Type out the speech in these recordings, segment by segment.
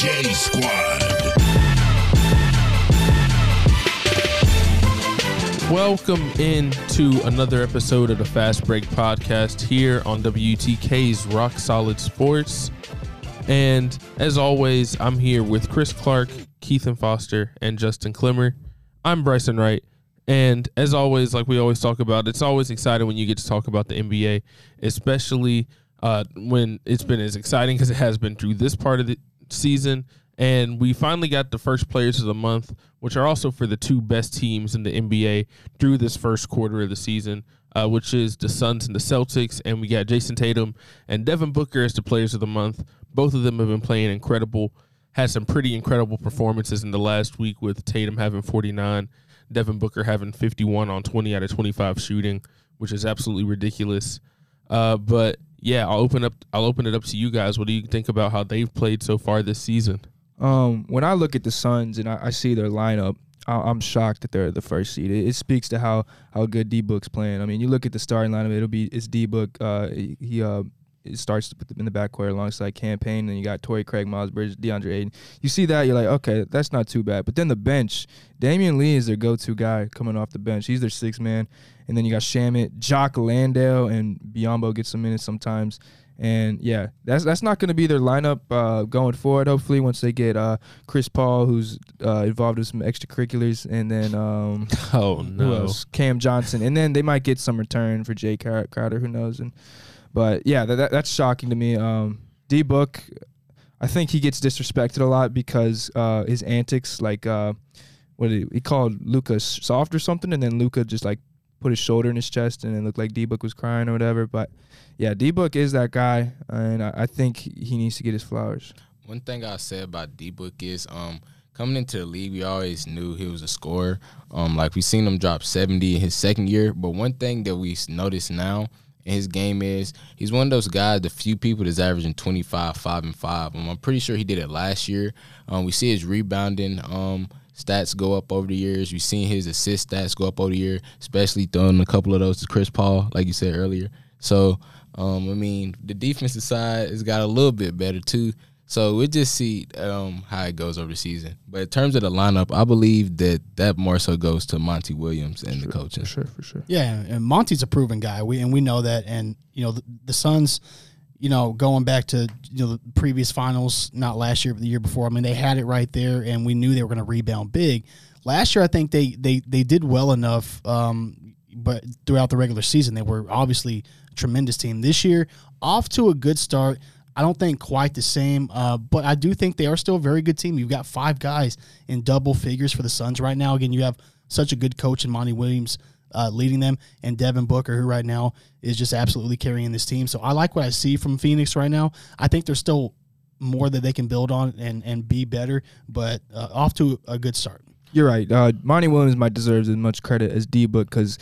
J Squad. Welcome in to another episode of the Fast Break Podcast here on WTK's Rock Solid Sports. And as always, I'm here with Chris Clark, Keithan Foster, and Justin Clemmer. I'm Bryson Wright. And as always, like we always talk about, it's always exciting when you get to talk about the NBA, especially uh, when it's been as exciting as it has been through this part of the season. And we finally got the first players of the month, which are also for the two best teams in the NBA through this first quarter of the season, uh, which is the Suns and the Celtics. And we got Jayson Tatum and Devin Booker as the players of the month. Both of them have been playing incredible, had some pretty incredible performances in the last week with Tatum having 49 Devin Booker having 51 on 20 out of 25 shooting, which is absolutely ridiculous. Uh, but yeah, I'll open up. I'll open it up to you guys. What do you think about how they've played so far this season? Um, when I look at the Suns and I, I see their lineup, I, am shocked that they're the first seed. It, it, speaks to how how good D Book's playing. I mean, you look at the starting lineup; it'll be it's D Book. Uh, he uh, it starts to put them in the backcourt alongside Cam Payne, and you got Torrey Craig, Miles Bridges, DeAndre Ayton. You see that, you're like, okay, that's not too bad. But then the bench, Damion Lee is their go-to guy coming off the bench. He's their sixth man, and then you got Shamet, Jock Landale, and Biyombo gets some minutes sometimes. And yeah, that's that's not going to be their lineup uh, going forward. Hopefully, once they get uh, Chris Paul, who's uh, involved with some extracurriculars, and then um, oh no, Cam Johnson, and then they might get some return for Jae Crowder. Who knows? And but yeah, that, that's shocking to me. Um, D Book, I think he gets disrespected a lot because uh, his antics, like uh, what he, he called Luka soft or something, and then Luka just like put his shoulder in his chest and it looked like D Book was crying or whatever. But yeah, D Book is that guy, and I, I, think he needs to get his flowers. One thing I said about D Book is um, coming into the league, we always knew he was a scorer. Um, like we seen him drop seventy in his second year, but one thing that we notice now in his game is he's one of those guys, the few people that's averaging 25, 5, and 5. Um, I'm pretty sure he did it last year. Um, we see his rebounding um, stats go up over the years. We've seen his assist stats go up over the year, especially throwing a couple of those to Chris Paul, like you said earlier. So, um, I mean, the defensive side has got a little bit better too. So we'll just see um, how it goes over the season. But in terms of the lineup, I believe that that more so goes to Monty Williams and sure, the coaching. For sure, for sure. Yeah, and Monty's a proven guy. We and we know that. And you know the, the Suns, you know, going back to you know the previous finals, not last year but the year before. I mean, they had it right there, and we knew they were going to rebound big. Last year, I think they they they did well enough. Um, but throughout the regular season, they were obviously a tremendous team. This year, off to a good start I don't think quite the same, uh, but I do think they are still a very good team. You've got five guys in double figures for the Suns right now. Again, you have such a good coach in Monty Williams uh, leading them, and Devin Booker, who right now is just absolutely carrying this team. So I like what I see from Phoenix right now. I think there's still more that they can build on and, and be better, but uh, off to a good start. You're right. Uh, Monty Williams might deserve as much credit as D Book because,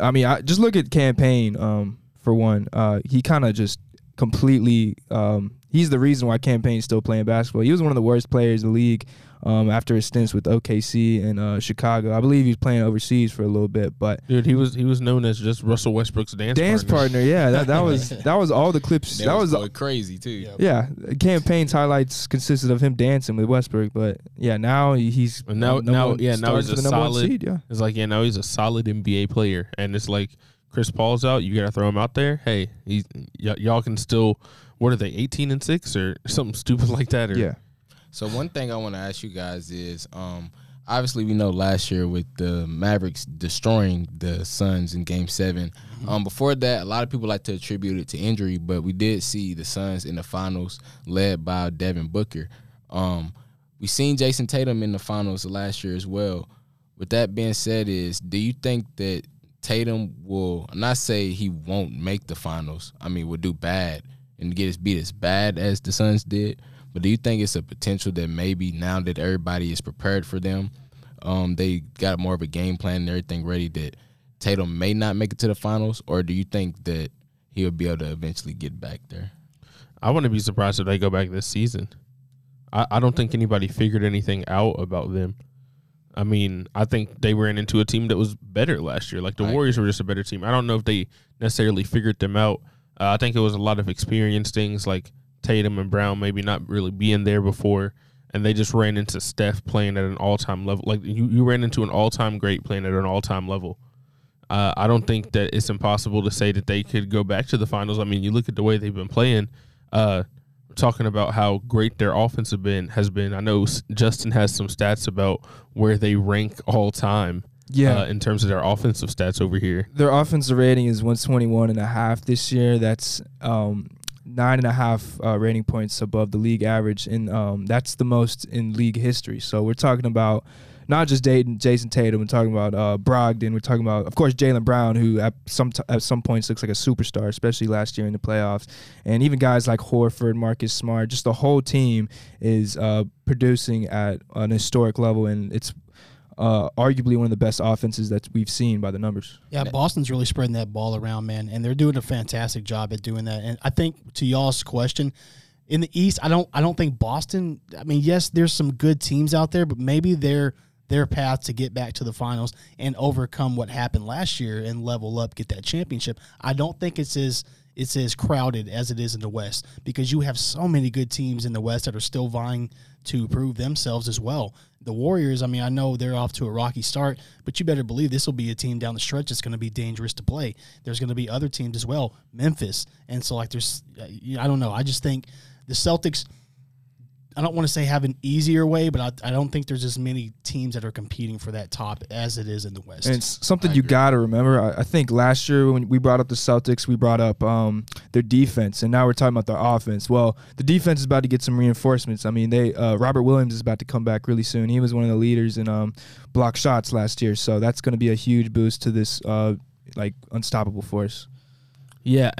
I mean, I just look at Cam Payne um, for one. Uh, he kind of just completely. Um, he's the reason why Cam Payne's still playing basketball. He was one of the worst players in the league um, after his stints with OKC and uh, Chicago. I believe he's playing overseas for a little bit, but dude, he was he was known as just Russell Westbrook's dance dance partner. partner yeah, that, that was that was all the clips. that, that was, was crazy too. Yeah, Cam Payne's highlights consisted of him dancing with Westbrook, but yeah, now he's now now yeah now he's a solid. Seed, yeah, it's like yeah now he's a solid NBA player, and it's like Chris Paul's out, you got to throw him out there. Hey, he, y- y'all can still. What are they? Eighteen and six or something stupid like that? Or yeah. So one thing I want to ask you guys is, um, obviously we know last year with the Mavericks destroying the Suns in Game 7 mm-hmm. Um, before that, a lot of people like to attribute it to injury, but we did see the Suns in the finals led by Devin Booker. Um, we seen Jayson Tatum in the finals last year as well. With that being said, is do you think that Tatum will not say he won't make the finals. I mean, will do bad and get his beat as bad as the Suns did. But do you think it's a potential that maybe now that everybody is prepared for them, um, they got more of a game plan and everything ready that Tatum may not make it to the finals, or do you think that he'll be able to eventually get back there? I wouldn't be surprised if they go back this season. I, I don't think anybody figured anything out about them. I mean, I think they ran into a team that was better last year. Like the I Warriors agree. were just a better team. I don't know if they necessarily figured them out. Uh, I think it was a lot of experience things like Tatum and Brown maybe not really being there before. and they just ran into Steph playing at an all time level. Like you, you ran into an all time great playing at an all time level. Uh, I don't think that it's impossible to say that they could go back to the finals. I mean, you look at the way they've been playing. Uh, talking about how great their offense have been has been. I know Justin has some stats about where they rank all time. Yeah. Uh, in terms of their offensive stats over here. Their offensive rating is 121 and a half this year. That's um, nine and a half uh, rating points above the league average, and um, that's the most in league history. So we're talking about not just Dayton, Jayson Tatum. We're talking about uh, Brogdon. We're talking about, of course, Jaylen Brown, who at some t- at some points looks like a superstar, especially last year in the playoffs. And even guys like Horford, Marcus Smart, just the whole team is uh, producing at an historic level, and it's uh, arguably one of the best offenses that we've seen by the numbers. Yeah, Boston's really spreading that ball around, man, and they're doing a fantastic job at doing that. And I think to y'all's question, in the East, I don't, I don't think Boston. I mean, yes, there's some good teams out there, but maybe their their path to get back to the finals and overcome what happened last year and level up, get that championship. I don't think it's as it's as crowded as it is in the West because you have so many good teams in the West that are still vying to prove themselves as well. The Warriors, I mean, I know they're off to a rocky start, but you better believe this will be a team down the stretch that's going to be dangerous to play. There's going to be other teams as well, Memphis, and so like there's, I don't know. I just think the Celtics I don't want to say have an easier way, but I, I don't think there's as many teams that are competing for that top as it is in the West. And it's something you got to remember. I, I, think last year when we brought up the Celtics, we brought up um, their defense, and now we're talking about their offense. Well, the defense is about to get some reinforcements. I mean, they uh, Robert Williams is about to come back really soon. He was one of the leaders in um, block shots last year, so that's going to be a huge boost to this uh, like unstoppable force. Yeah,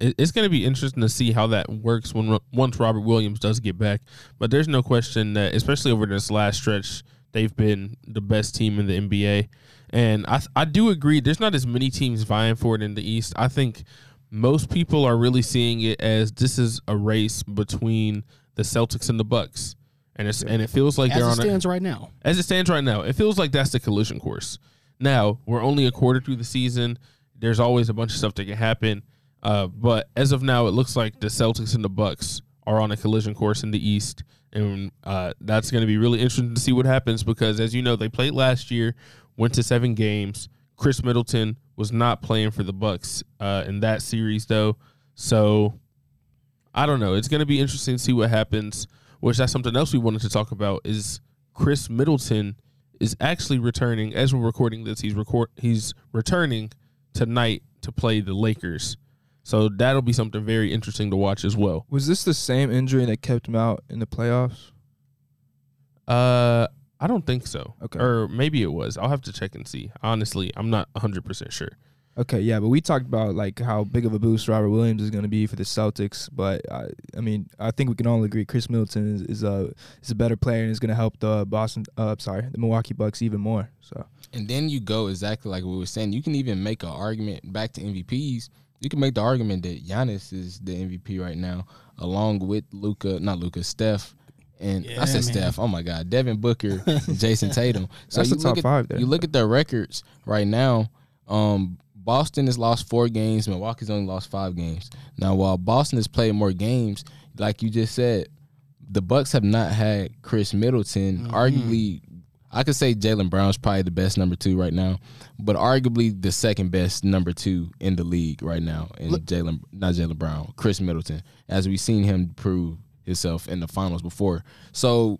it's going to be interesting to see how that works when once Robert Williams does get back. But there's no question that, especially over this last stretch, they've been the best team in the NBA. And I I do agree. There's not as many teams vying for it in the East. I think most people are really seeing it as this is a race between the Celtics and the Bucks, and it's and it feels like as they're on as it on stands a, right now. As it stands right now, it feels like that's the collision course. Now we're only a quarter through the season there's always a bunch of stuff that can happen. Uh, but as of now, it looks like the Celtics and the Bucks are on a collision course in the East, and uh, that's going to be really interesting to see what happens because, as you know, they played last year, went to seven games. Khris Middleton was not playing for the Bucks uh, in that series, though. So I don't know. It's going to be interesting to see what happens. Which that's something else we wanted to talk about is Khris Middleton is actually returning as we're recording this. He's record he's returning tonight to play the Lakers. So that'll be something very interesting to watch as well. Was this the same injury that kept him out in the playoffs? Uh, I don't think so. Okay. Or maybe it was. I'll have to check and see. Honestly, I'm not 100% sure. Okay, yeah, but we talked about like how big of a boost Robert Williams is going to be for the Celtics, but I, I mean, I think we can all agree Khris Middleton is, is a is a better player and is going to help the Boston, uh, sorry, the Milwaukee Bucks even more. So, and then you go exactly like we were saying. You can even make an argument back to MVPs. You can make the argument that Giannis is the MVP right now, along with Luka, not Luka, Steph, and yeah, I said man. Steph. Oh my God, Devin Booker, Jayson Tatum. So That's you the top at, five there. You look at their records right now. Um, Boston has lost four games. Milwaukee's only lost five games. Now, while Boston has played more games, like you just said, the Bucks have not had Khris Middleton. Mm-hmm. Arguably, I could say Jaylen Brown's probably the best number two right now, but arguably the second best number two in the league right now. And Jaylen, not Jaylen Brown, Khris Middleton, as we've seen him prove himself in the finals before. So,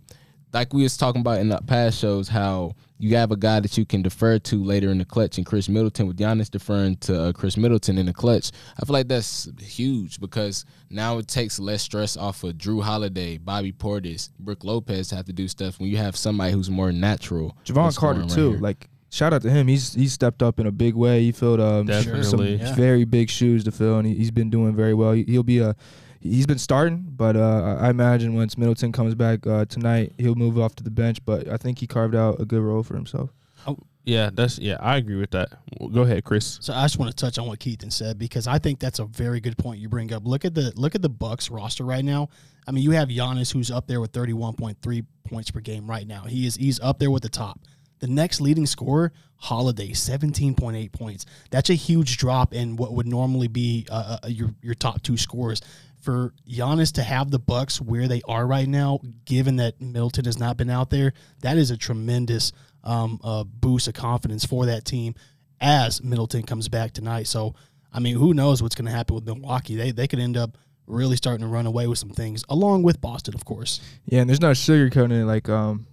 like we was talking about in the past shows, how you have a guy that you can defer to later in the clutch, and Khris Middleton with Giannis deferring to uh, Khris Middleton in the clutch. I feel like that's huge because now it takes less stress off of Jrue Holiday, Bobby Portis, Brook Lopez to have to do stuff when you have somebody who's more natural. Jevon Carter right too, here. like shout out to him. He's he's stepped up in a big way. He filled um, some yeah. very big shoes to fill, and he, has been doing very well. He'll be a he's been starting, but uh, I imagine once Middleton comes back uh, tonight, he'll move off to the bench. But I think he carved out a good role for himself. Oh, yeah, that's yeah, I agree with that. Well, go ahead, Chris. So I just want to touch on what Keithan said because I think that's a very good point you bring up. Look at the look at the Bucks roster right now. I mean, you have Giannis who's up there with thirty one point three points per game right now. He is he's up there with the top. The next leading scorer, Holiday, 17.8 points. That's a huge drop in what would normally be uh, uh, your your top two scorers. For Giannis to have the Bucks where they are right now, given that Middleton has not been out there, that is a tremendous um, uh, boost of confidence for that team as Middleton comes back tonight. So, I mean, who knows what's going to happen with Milwaukee? They they could end up really starting to run away with some things, along with Boston, of course. Yeah, and there's no sugarcoating it. Like um,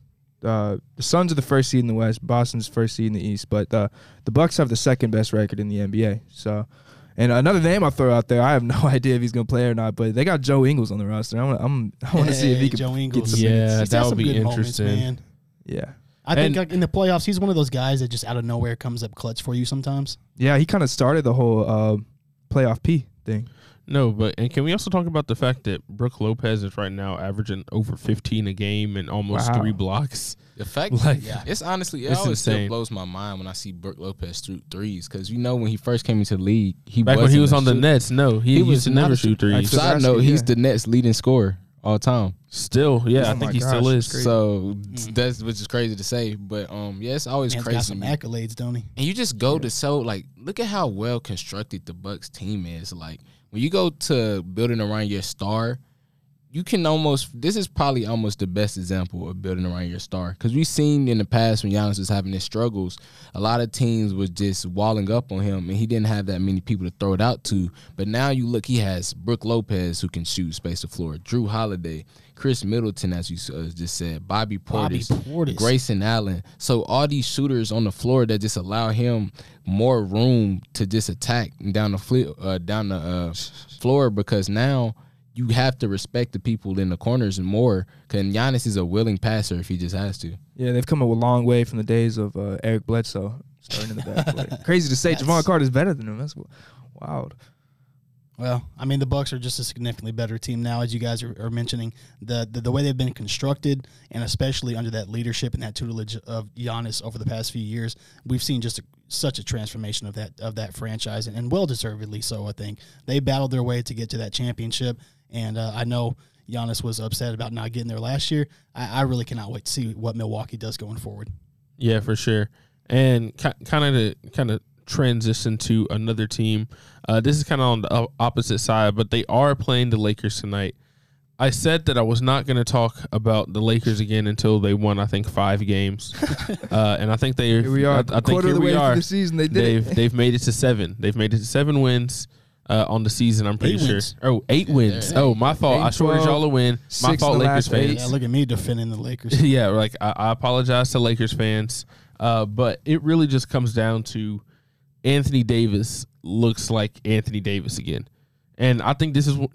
uh, the Suns are the first seed in the West, Boston's first seed in the East, but uh, the Bucks have the second best record in the NBA. So, and another name I'll throw out there, I have no idea if he's gonna play or not, but they got Joe Ingles on the roster. I want I'm I want to see if he can Joe get some Yeah, minutes. He's that would be good moments, interesting. man. Yeah. I think And- like, in the playoffs, he's one of those guys that just out of nowhere comes up clutch for you sometimes. Yeah, he kind of started the whole uh, playoff P thing. No, but and can we also talk about the fact that Brook Lopez is right now averaging over 15 a game and almost Wow. three blocks? The fact, Like, yeah, it's honestly it it's always insane. still blows my mind when I see Brook Lopez shoot threes because you know when he first came into the league, he Back when he wasn't was a on the shoot- Nets, no, he, He used was to not never a shoot shoot- I threes. just- Side note, Yeah. he's the Nets leading scorer all time. Still, yeah, Oh I my think he gosh, still is. crazy. So that's which is crazy to say, but um, yeah, it's always Man's crazy. got some accolades, don't he? And you just go to so like look at how well constructed the Bucks team is. Like when you go to building around your star, you can almost this is probably almost the best example of building around your star because we've seen in the past when Giannis was having his struggles, a lot of teams was just walling up on him and he didn't have that many people to throw it out to. But now you look, he has Brook Lopez who can shoot space the floor, Jrue Holiday, Khris Middleton, as you uh, just said, Bobby Bobby Portis, Portis. Grayson Allen. So all these shooters on the floor that just allow him more room to just attack down the fl- uh, down the uh, floor because now you have to respect the people in the corners and more. Cause Giannis is a willing passer if he just has to. Yeah, they've come a long way from the days of uh, Eric Bledsoe starting in the backcourt. Crazy to say, Jevon Carter's better than him. That's wild. Well, I mean, the Bucks are just a significantly better team now, as you guys are, mentioning. The, the the way they've been constructed, and especially under that leadership and that tutelage of Giannis over the past few years, we've seen just a, such a transformation of that of that franchise, and, and well deservedly so. I think they battled their way to get to that championship, and uh, I know Giannis was upset about not getting there last year. I, I really cannot wait to see what Milwaukee does going forward. Yeah, for sure. And kind of kind of transition to another team. Uh, this is kind of on the opposite side, but they are playing the Lakers tonight. I said that I was not going to talk about the Lakers again until they won, I think, five games, uh, and I think they. Here we are. I, I think quarter here of the we way are. the season. They did They've it. they've made it to seven. They've made it to seven wins uh, on the season. I'm pretty Eight sure. wins. Oh, eight wins. yeah. Oh, my fault. Eight, I shorted 12, y'all a win. My fault, Lakers fans Yeah, look at me defending the Lakers. yeah, like I, I apologize to Lakers fans, uh, but it really just comes down to Anthony Davis looks like Anthony Davis again, and I think this is what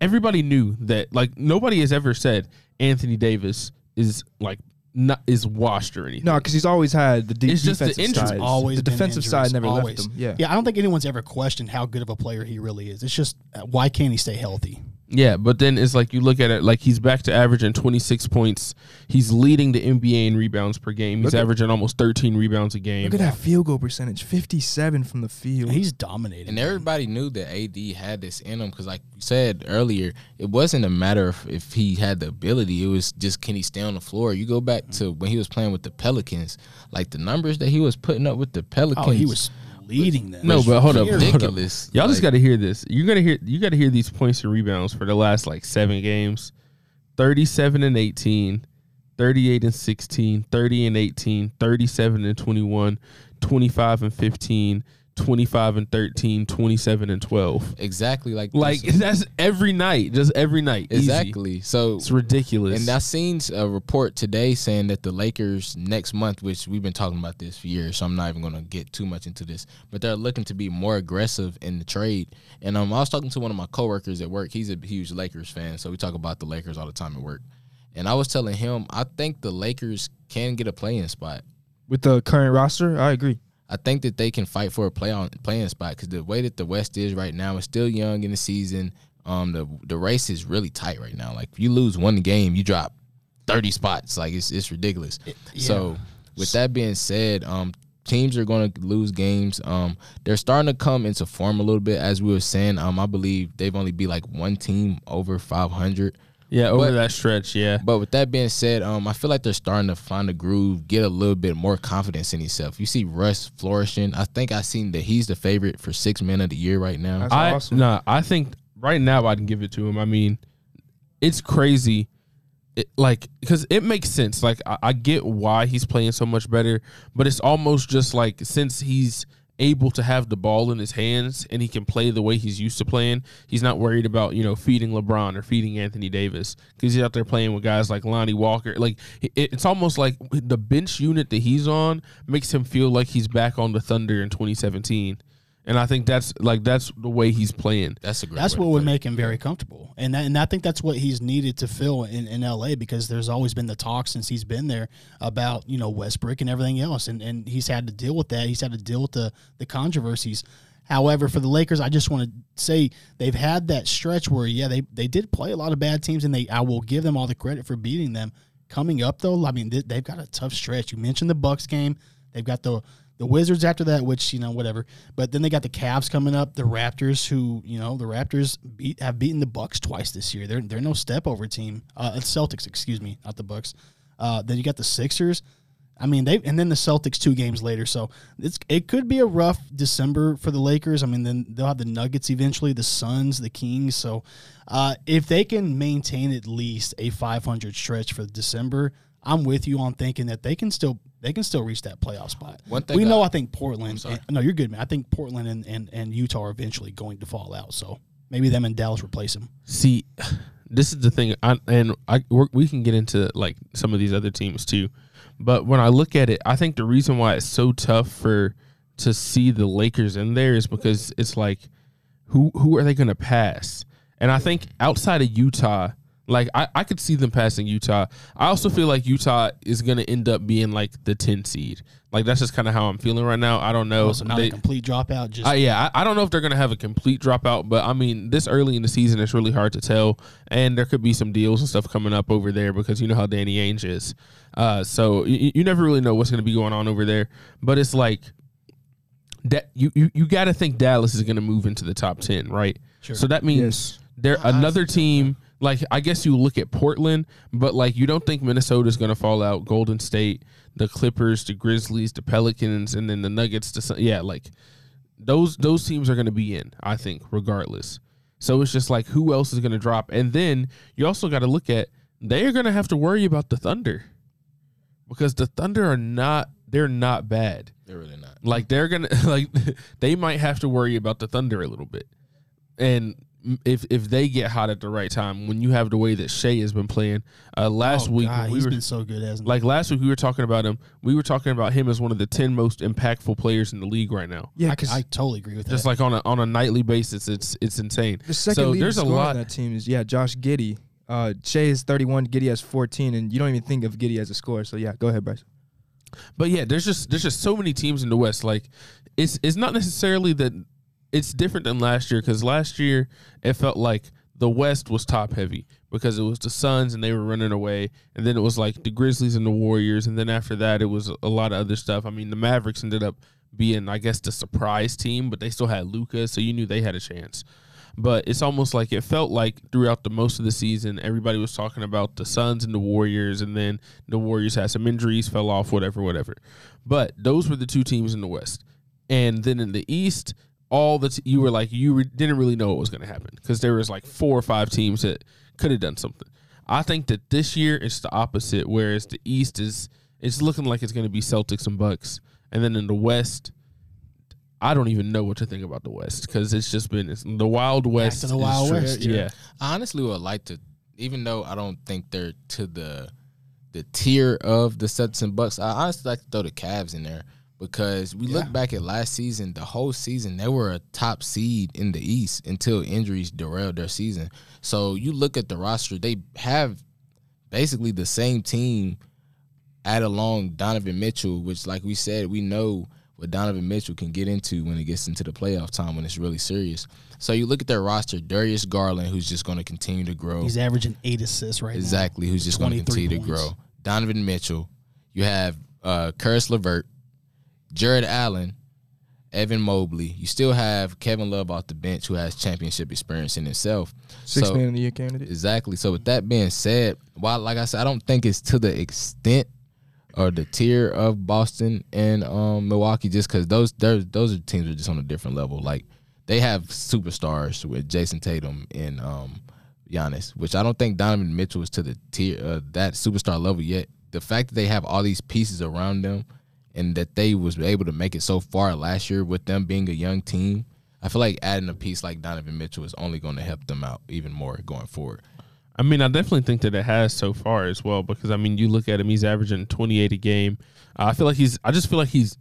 everybody knew that like nobody has ever said Anthony Davis is like not is washed or anything. No, because he's always had the de- It's just the defensive injuries. side. Always the defensive injuries, side never always. left him. Yeah. Yeah, I don't think anyone's ever questioned how good of a player he really is. It's just uh, why can't he stay healthy? Yeah, but then it's like you look at it like he's back to averaging 26 points. He's leading the NBA in rebounds per game. He's Look at- averaging almost 13 rebounds a game. Look at that field goal percentage, fifty-seven from the field. He's dominating. And everybody knew that AD had this in him because, like you said earlier, it wasn't a matter of if he had the ability. It was just can he stay on the floor. You go back to when he was playing with the Pelicans, like the numbers that he was putting up with the Pelicans. Oh, he was leading them. No, but hold up, hold up. ridiculous. Y'all just got to hear this. You got to hear. You got to hear these points and rebounds for the last like seven games: thirty-seven and 18, 38 and 16, 30 and 18, 37 and 21, 25 and 15, 25 and 13, 27 and 12. exactly like Like this. that's every night, just every night. Easy. exactly. So It's ridiculous. And I seen a report today saying that the Lakers next month, which we've been talking about this for years, so I'm not even going to get too much into this, but they're looking to be more aggressive in the trade. And um, I was talking to one of my coworkers at work. He's a huge Lakers fan, so we talk about the Lakers all the time at work. And I was telling him, I think the Lakers can get a playing spot. With the current roster, I agree. I think that they can fight for a play on playing spot because the way that the West is right now, is still young in the season. Um, the the race is really tight right now. Like if you lose one game, you drop thirty spots. Like it's it's ridiculous. So with that being said, um, teams are going to lose games. Um, they're starting to come into form a little bit, as we were saying. Um, I believe they've only be like one team over five hundred. Yeah, over But- that stretch, yeah. But with that being said, um, I feel like they're starting to find a groove, get a little bit more confidence in himself. You see Russ flourishing. I think I seen that he's the favorite for six men of the year right now. That's I awesome. nah, I think right now I can give it to him. I mean, it's crazy. It, like because it makes sense. Like I, I get why he's playing so much better, but it's almost just like since he's able to have the ball in his hands and he can play the way he's used to playing, he's not worried about you know feeding LeBron or feeding Anthony Davis because he's out there playing with guys like Lonnie Walker. Like it's almost like the bench unit that he's on makes him feel like he's back on the Thunder in 2017. And I think that's like that's the way he's playing. That's a great. That's way what to would put make him very comfortable, and that, and I think that's what he's needed to fill in, in LA because there's always been the talk since he's been there about you know Westbrook and everything else, and and he's had to deal with that. He's had to deal with the the controversies. However, for the Lakers, I just want to say they've had that stretch where yeah they they did play a lot of bad teams, and they I will give them all the credit for beating them. Coming up though, I mean they, they've got a tough stretch. You mentioned the Bucks game. They've got the the Wizards after that, which you know whatever. But then they got the Cavs coming up, the Raptors, who you know the Raptors beat have beaten the Bucks twice this year. They're they're no step over team. Uh, Celtics, excuse me, not the Bucks. Uh, then you got the Sixers. I mean they and then the Celtics two games later. So it's it could be a rough December for the Lakers. I mean then they'll have the Nuggets eventually, the Suns, the Kings. So uh, if they can maintain at least a 500 stretch for December, I'm with you on thinking that they can still they can still reach that playoff spot. One thing we know I- I think Portland. sorry. no, you're good, man. I think Portland and, and, and Utah are eventually going to fall out. So maybe them and Dallas replace them. See, this is the thing, I, and I we're, we can get into like some of these other teams too. But when I look at it, I think the reason why it's so tough for to see the Lakers in there is because it's like, who who are they going to pass? And I think outside of Utah, like I, I could see them passing Utah. I also feel like Utah is going to end up being like the 10 seed. Like that's just kind of how I'm feeling right now. I don't know. so not They- a complete dropout. Just uh, yeah, I, I don't know if they're going to have a complete dropout, but I mean, this early in the season, it's really hard to tell. And there could be some deals and stuff coming up over there because you know how Danny Ainge is. Uh, so you, you never really know what's going to be going on over there. But it's like that you you, you got to think Dallas is going to move into the top ten, right? Sure. So that means Yes. they're another team. Like I guess you look at Portland, but like you don't think Minnesota's going to fall out. Golden State, the Clippers, the Grizzlies, the Pelicans, and then the Nuggets. The yeah, like those those teams are going to be in. I think regardless. So it's just like who else is going to drop, and then you also got to look at they are going to have to worry about the Thunder because the Thunder are not they're not bad. They're really not. Like they're gonna like they might have to worry about the Thunder a little bit, and if if they get hot at the right time, when you have the way that Shai has been playing, uh, last Oh, week God, when we he's were been so good, hasn't he? like last week we were talking about him. We were talking about him as one of the ten most impactful players in the league right now. Yeah, I, because I totally agree with Just that. Just like on a on a nightly basis, it's it's insane. the second so there's a lot. on that team is yeah Josh Giddey. Uh, Shai is 31, Giddey has 14, and you don't even think of Giddey as a scorer. So yeah, go ahead, Bryce. But yeah, there's just there's just so many teams in the West. Like it's it's not necessarily that it's different than last year because last year it felt like the West was top heavy because it was the Suns and they were running away, and then it was like the Grizzlies and the Warriors, and then after that it was a lot of other stuff. I mean, the Mavericks ended up being, I guess, the surprise team, but they still had Luka, so you knew they had a chance. But it's almost like it felt like throughout the most of the season, everybody was talking about the Suns and the Warriors, and then the Warriors had some injuries, fell off, whatever, whatever. But those were the two teams in the West, and then in the East, all the t- you were like you re- didn't really know what was going to happen because there was like four or five teams that could have done something. I think that this year it's the opposite, whereas the East is it's looking like it's going to be Celtics and Bucks, and then in the West. I don't even know what to think about the West because it's just been it's, the Wild West. to the Wild just- West, yeah. I honestly would like to, even though I don't think they're to the the tier of the Celtics and Bucks. I honestly like to throw the Cavs in there because we Yeah. look back at last season. The whole season they were a top seed in the East until injuries derailed their season. So you look at the roster; they have basically the same team. Add along Donovan Mitchell, which, like we said, we know what Donovan Mitchell can get into when it gets into the playoff time when it's really serious. So you look at their roster: Darius Garland, who's just going to continue to grow. He's averaging eight assists right Exactly, who's just going to 23 continue to grow. Donovan Mitchell. You have uh Caris LeVert, Jarrett Allen, Evan Mobley. You still have Kevin Love off the bench, who has championship experience in himself. Six So- man of the year candidate. Exactly. So with that being said, while like I said, I don't think it's to the extent or the tier of Boston and um, Milwaukee, just because those those those are teams that are just on a different level. Like they have superstars with Jayson Tatum and um, Giannis, which I don't think Donovan Mitchell is to the tier uh, that superstar level yet. The fact that they have all these pieces around them and that they was able to make it so far last year with them being a young team, I feel like adding a piece like Donovan Mitchell is only going to help them out even more going forward. I mean, I definitely think that it has so far as well because I mean, you look at him; he's averaging 28 a game. Uh, I feel like he's. I just feel like he's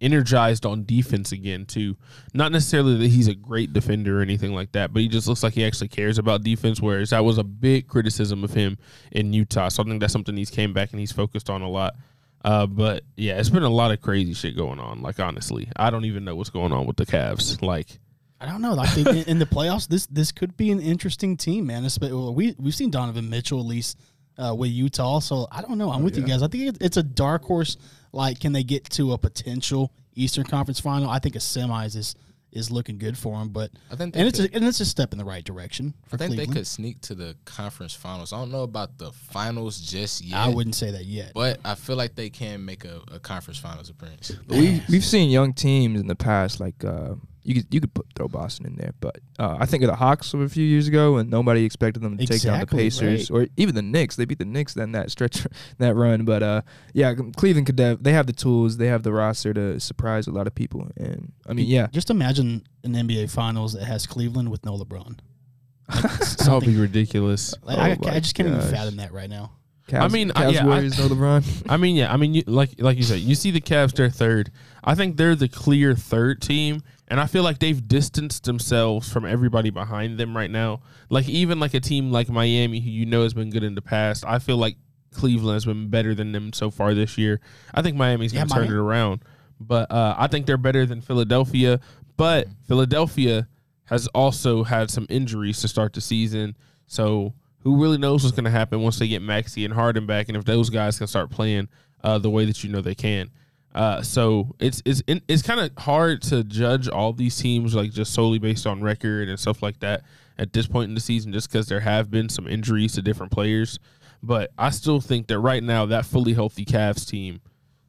energized on defense again too. Not necessarily that he's a great defender or anything like that, but he just looks like he actually cares about defense. Whereas that was a big criticism of him in Utah. So I think that's something he's came back and he's focused on a lot. Uh, but yeah, it's been a lot of crazy shit going on. Like honestly, I don't even know what's going on with the Cavs. Like I don't know. Like in, in the playoffs, this this could be an interesting team, man. Well, We we've seen Donovan Mitchell at least uh, with Utah, so I don't know. I'm with you guys. I think it- it's a dark horse. Like, can they get to a potential Eastern Conference final? I think a semis is is looking good for them, but I think they and it's could- a, and it's a step in the right direction for I think Cleveland. they could sneak to the conference finals. I don't know about the finals just yet. I wouldn't say that yet. But I feel like they can make a, a conference finals appearance. We we've seen young teams in the past, like uh, you could you could put throw Boston in there, but uh, I think of the Hawks of a few years ago and nobody expected them to take down the Exactly, Pacers or even the Knicks. They beat the Knicks then that stretch that run, but uh, yeah, Cleveland could have, they have the tools, they have the roster to surprise a lot of people, and I mean yeah, Just imagine an NBA Finals that has Cleveland with no LeBron. that would be ridiculous. Like, Oh I, I just can't gosh. even fathom that right now. Cavs, I mean, Cavs yeah, I- no LeBron. I mean, yeah. I mean, you, like like you said, you see the Cavs, they're third. I think they're the clear third team, and I feel like they've distanced themselves from everybody behind them right now. Like even like a team like Miami, who you know has been good in the past. I feel like Cleveland has been better than them so far this year. I think Miami's going to turn Miami- it around, but uh, I think they're better than Philadelphia. But Philadelphia has also had some injuries to start the season, so who really knows what's going to happen once they get Maxey and Harden back, and if those guys can start playing uh, the way that you know they can. Uh, so it's it's it's kind of hard to judge all these teams like just solely based on record and stuff like that at this point in the season, just because there have been some injuries to different players. But I still think that right now that fully healthy Cavs team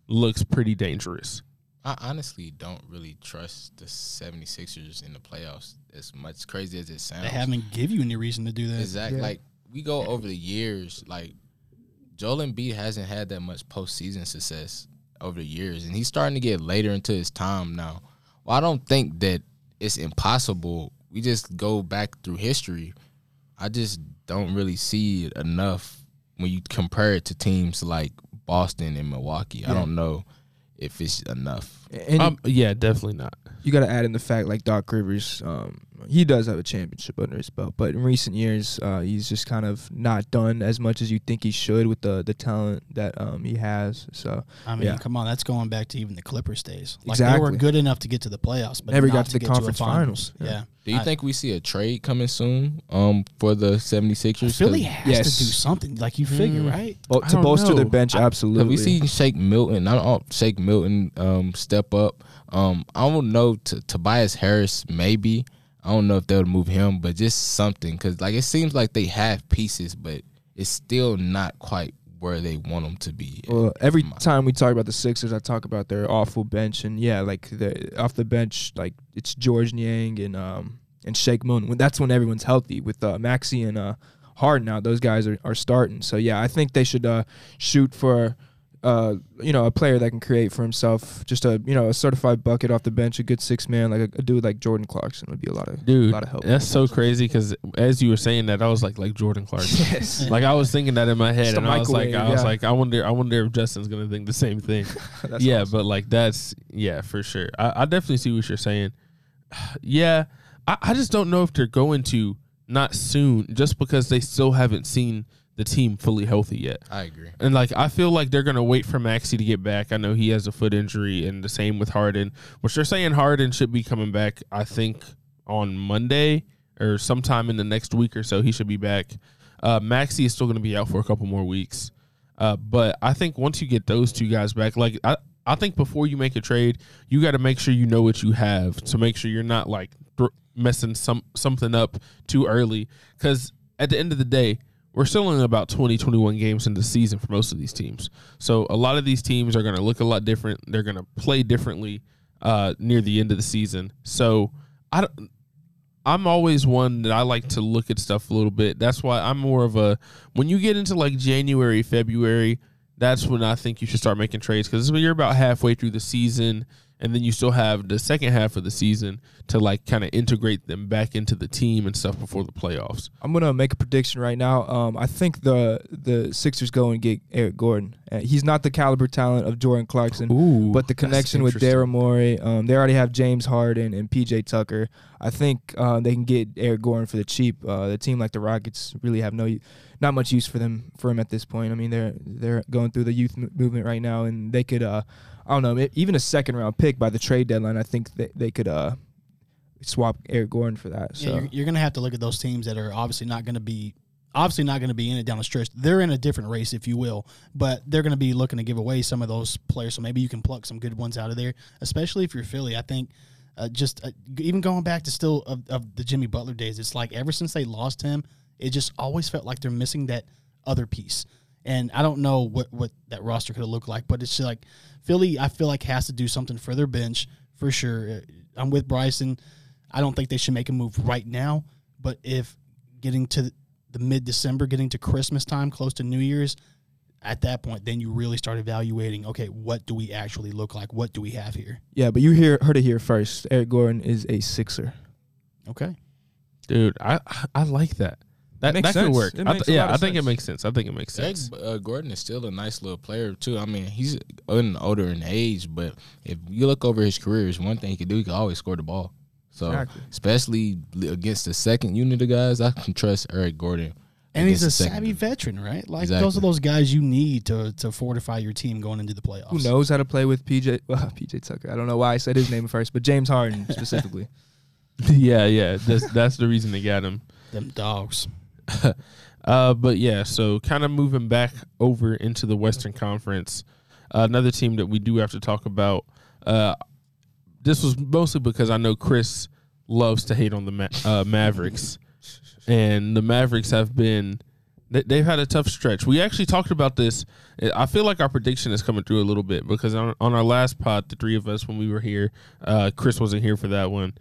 looks pretty dangerous. I honestly don't really trust the 76ers in the playoffs as much crazy as it sounds. They haven't give you any reason to do that. Exactly. Yeah. Like we go over the years, like Joel Embiid hasn't had that much postseason success over the years, and he's starting to get later into his time now. Well, I don't think that it's impossible. We just go back through history. I just don't really see it enough when you compare it to teams like Boston and Milwaukee. I don't know if it's enough. And Um, yeah, definitely not. you got to add in the fact like Doc Rivers, um, he does have a championship under his belt, but in recent years, uh, he's just kind of not done as much as you think he should with the the talent that um, he has. So I mean, Yeah. come on, that's going back to even the Clippers days. Like they were Exactly. good enough to get to the playoffs, but Never not got to the get conference a finals. Yeah. Yeah. Do you I- think we see a trade coming soon um, for the 76ers? Philly 'Cause- has Yes. to do something? Like you figure, Mm. right? bo- to don't bolster their bench, Have absolutely. we seen Shake Milton? I don't Shake Milton um, step up. Um, I don't know. T- Tobias Harris, maybe. I don't know if they'll move him, but just something because like it seems like they have pieces, but it's still not quite where they want them to be. Well, every time we talk about the Sixers, I talk about their awful bench, and yeah, like the off the bench, like it's George Niang and um and Shake Moon. When that's when everyone's healthy with uh, Maxey and uh Harden out, those guys are, are starting. So yeah, I think they should uh shoot for uh you know a player that can create for himself, just a you know a certified bucket off the bench, a good six man, like a, a dude like Jordan Clarkson would be a lot of Dude, a lot of help. that's so crazy because as you were saying that, I was like, like Jordan Clarkson. yes, like I was thinking that in my head, and I was like, I was like, I wonder, I wonder if Justin's gonna think the same thing. Yeah, awesome. but like that's yeah for sure. I, I definitely see what you're saying. yeah, I, I just don't know if they're going to not soon, just because they still haven't seen the team fully healthy yet. I agree. And like I feel like they're gonna wait for Maxey to get back. I know he has a foot injury, and the same with Harden. Which they're saying Harden should be coming back. I think on Monday or sometime in the next week or so he should be back. Uh, Maxey is still gonna be out for a couple more weeks. Uh, but I think once you get those two guys back, like I, I think before you make a trade, you got to make sure you know what you have to make sure you're not like th- messing some something up too early. Because at the end of the day, we're still in about 20, 21 games into the season for most of these teams. So a lot of these teams are going to look a lot different. They're going to play differently uh, near the end of the season. So I don't. I'm always one that I like to look at stuff a little bit. That's why I'm more of a when you get into like January, February, that's when I think you should start making trades because you're about halfway through the season and then you still have the second half of the season to like kind of integrate them back into the team and stuff before the playoffs. I'm gonna make a prediction right now. Um, I think the the Sixers go and get Eric Gordon. Uh, he's not the caliber talent of Jordan Clarkson, Ooh, but the connection with Daryl Morey. Um, they already have James Harden and PJ Tucker. I think uh, they can get Eric Gordon for the cheap. Uh, the team like the Rockets really have no, not much use for them for him at this point. I mean they're they're going through the youth m- movement right now, and they could. I don't know, even a second round pick by the trade deadline. I think they, they could uh, swap Eric Gordon for that. So Yeah, you're, you're going to have to look at those teams that are obviously not going to be obviously not going to be in it down the stretch. They're in a different race, if you will, but they're going to be looking to give away some of those players. So maybe you can pluck some good ones out of there, especially if you're Philly. I think uh, just uh, even going back to still of, of the Jimmy Butler days, it's like ever since they lost him, it just always felt like they're missing that other piece. And I don't know what, what that roster could have looked like, but it's just like Philly, I feel like has to do something for their bench for sure. Uh, I'm with Bryson. I don't think they should make a move right now, but if getting to the mid December, getting to Christmas time, close to New Year's, at that point, then you really start evaluating. Okay, what do we actually look like? What do we have here? yeah, but you hear heard it here first. Eric Gordon is a Sixer. Okay, dude. I I like that. That Makes that could sense. work. I th- yeah, I of think it makes sense. I think it makes Eric sense. uh, Gordon is still a nice little player too. I mean, he's getting older in age, but if you look over his career, it's one thing he can do. He can always score the ball. So, Exactly. especially against the second unit of guys, I can trust Eric Gordon. and he's a against the second savvy unit. veteran, right? Like Exactly. those are those guys you need to to fortify your team going into the playoffs. Who knows how to play with PJ well, PJ Tucker? I don't know why I said his name first, but James Harden specifically. yeah, yeah. That's that's the reason they got him. Them dogs. Uh, but yeah, so kind of moving back over into the Western Conference, uh, another team that we do have to talk about. Uh, this was mostly because I know Chris loves to hate on the Ma- uh, Mavericks, and the Mavericks have been they- they've had a tough stretch. We actually talked about this. I feel like our prediction is coming through a little bit because on, on our last pod, the three of us when we were here, uh, Chris wasn't here for that one.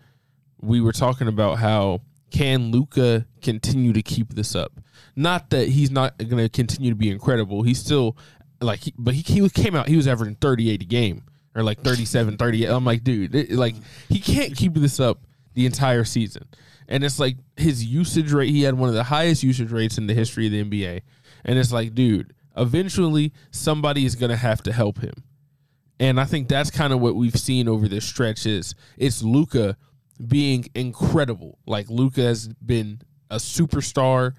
We were talking about how can Luka continue to keep this up? Not that he's not going to continue to be incredible. He's still like, he, but he, he came out. He was averaging 38 a game or like 37, 38. I'm like, dude, it, like he can't keep this up the entire season. And it's like his usage rate. He had one of the highest usage rates in the history of the NBA. And it's like, dude, eventually somebody is going to have to help him. And I think that's kind of what we've seen over this stretch is it's Luka being incredible. Like Luka has been a superstar,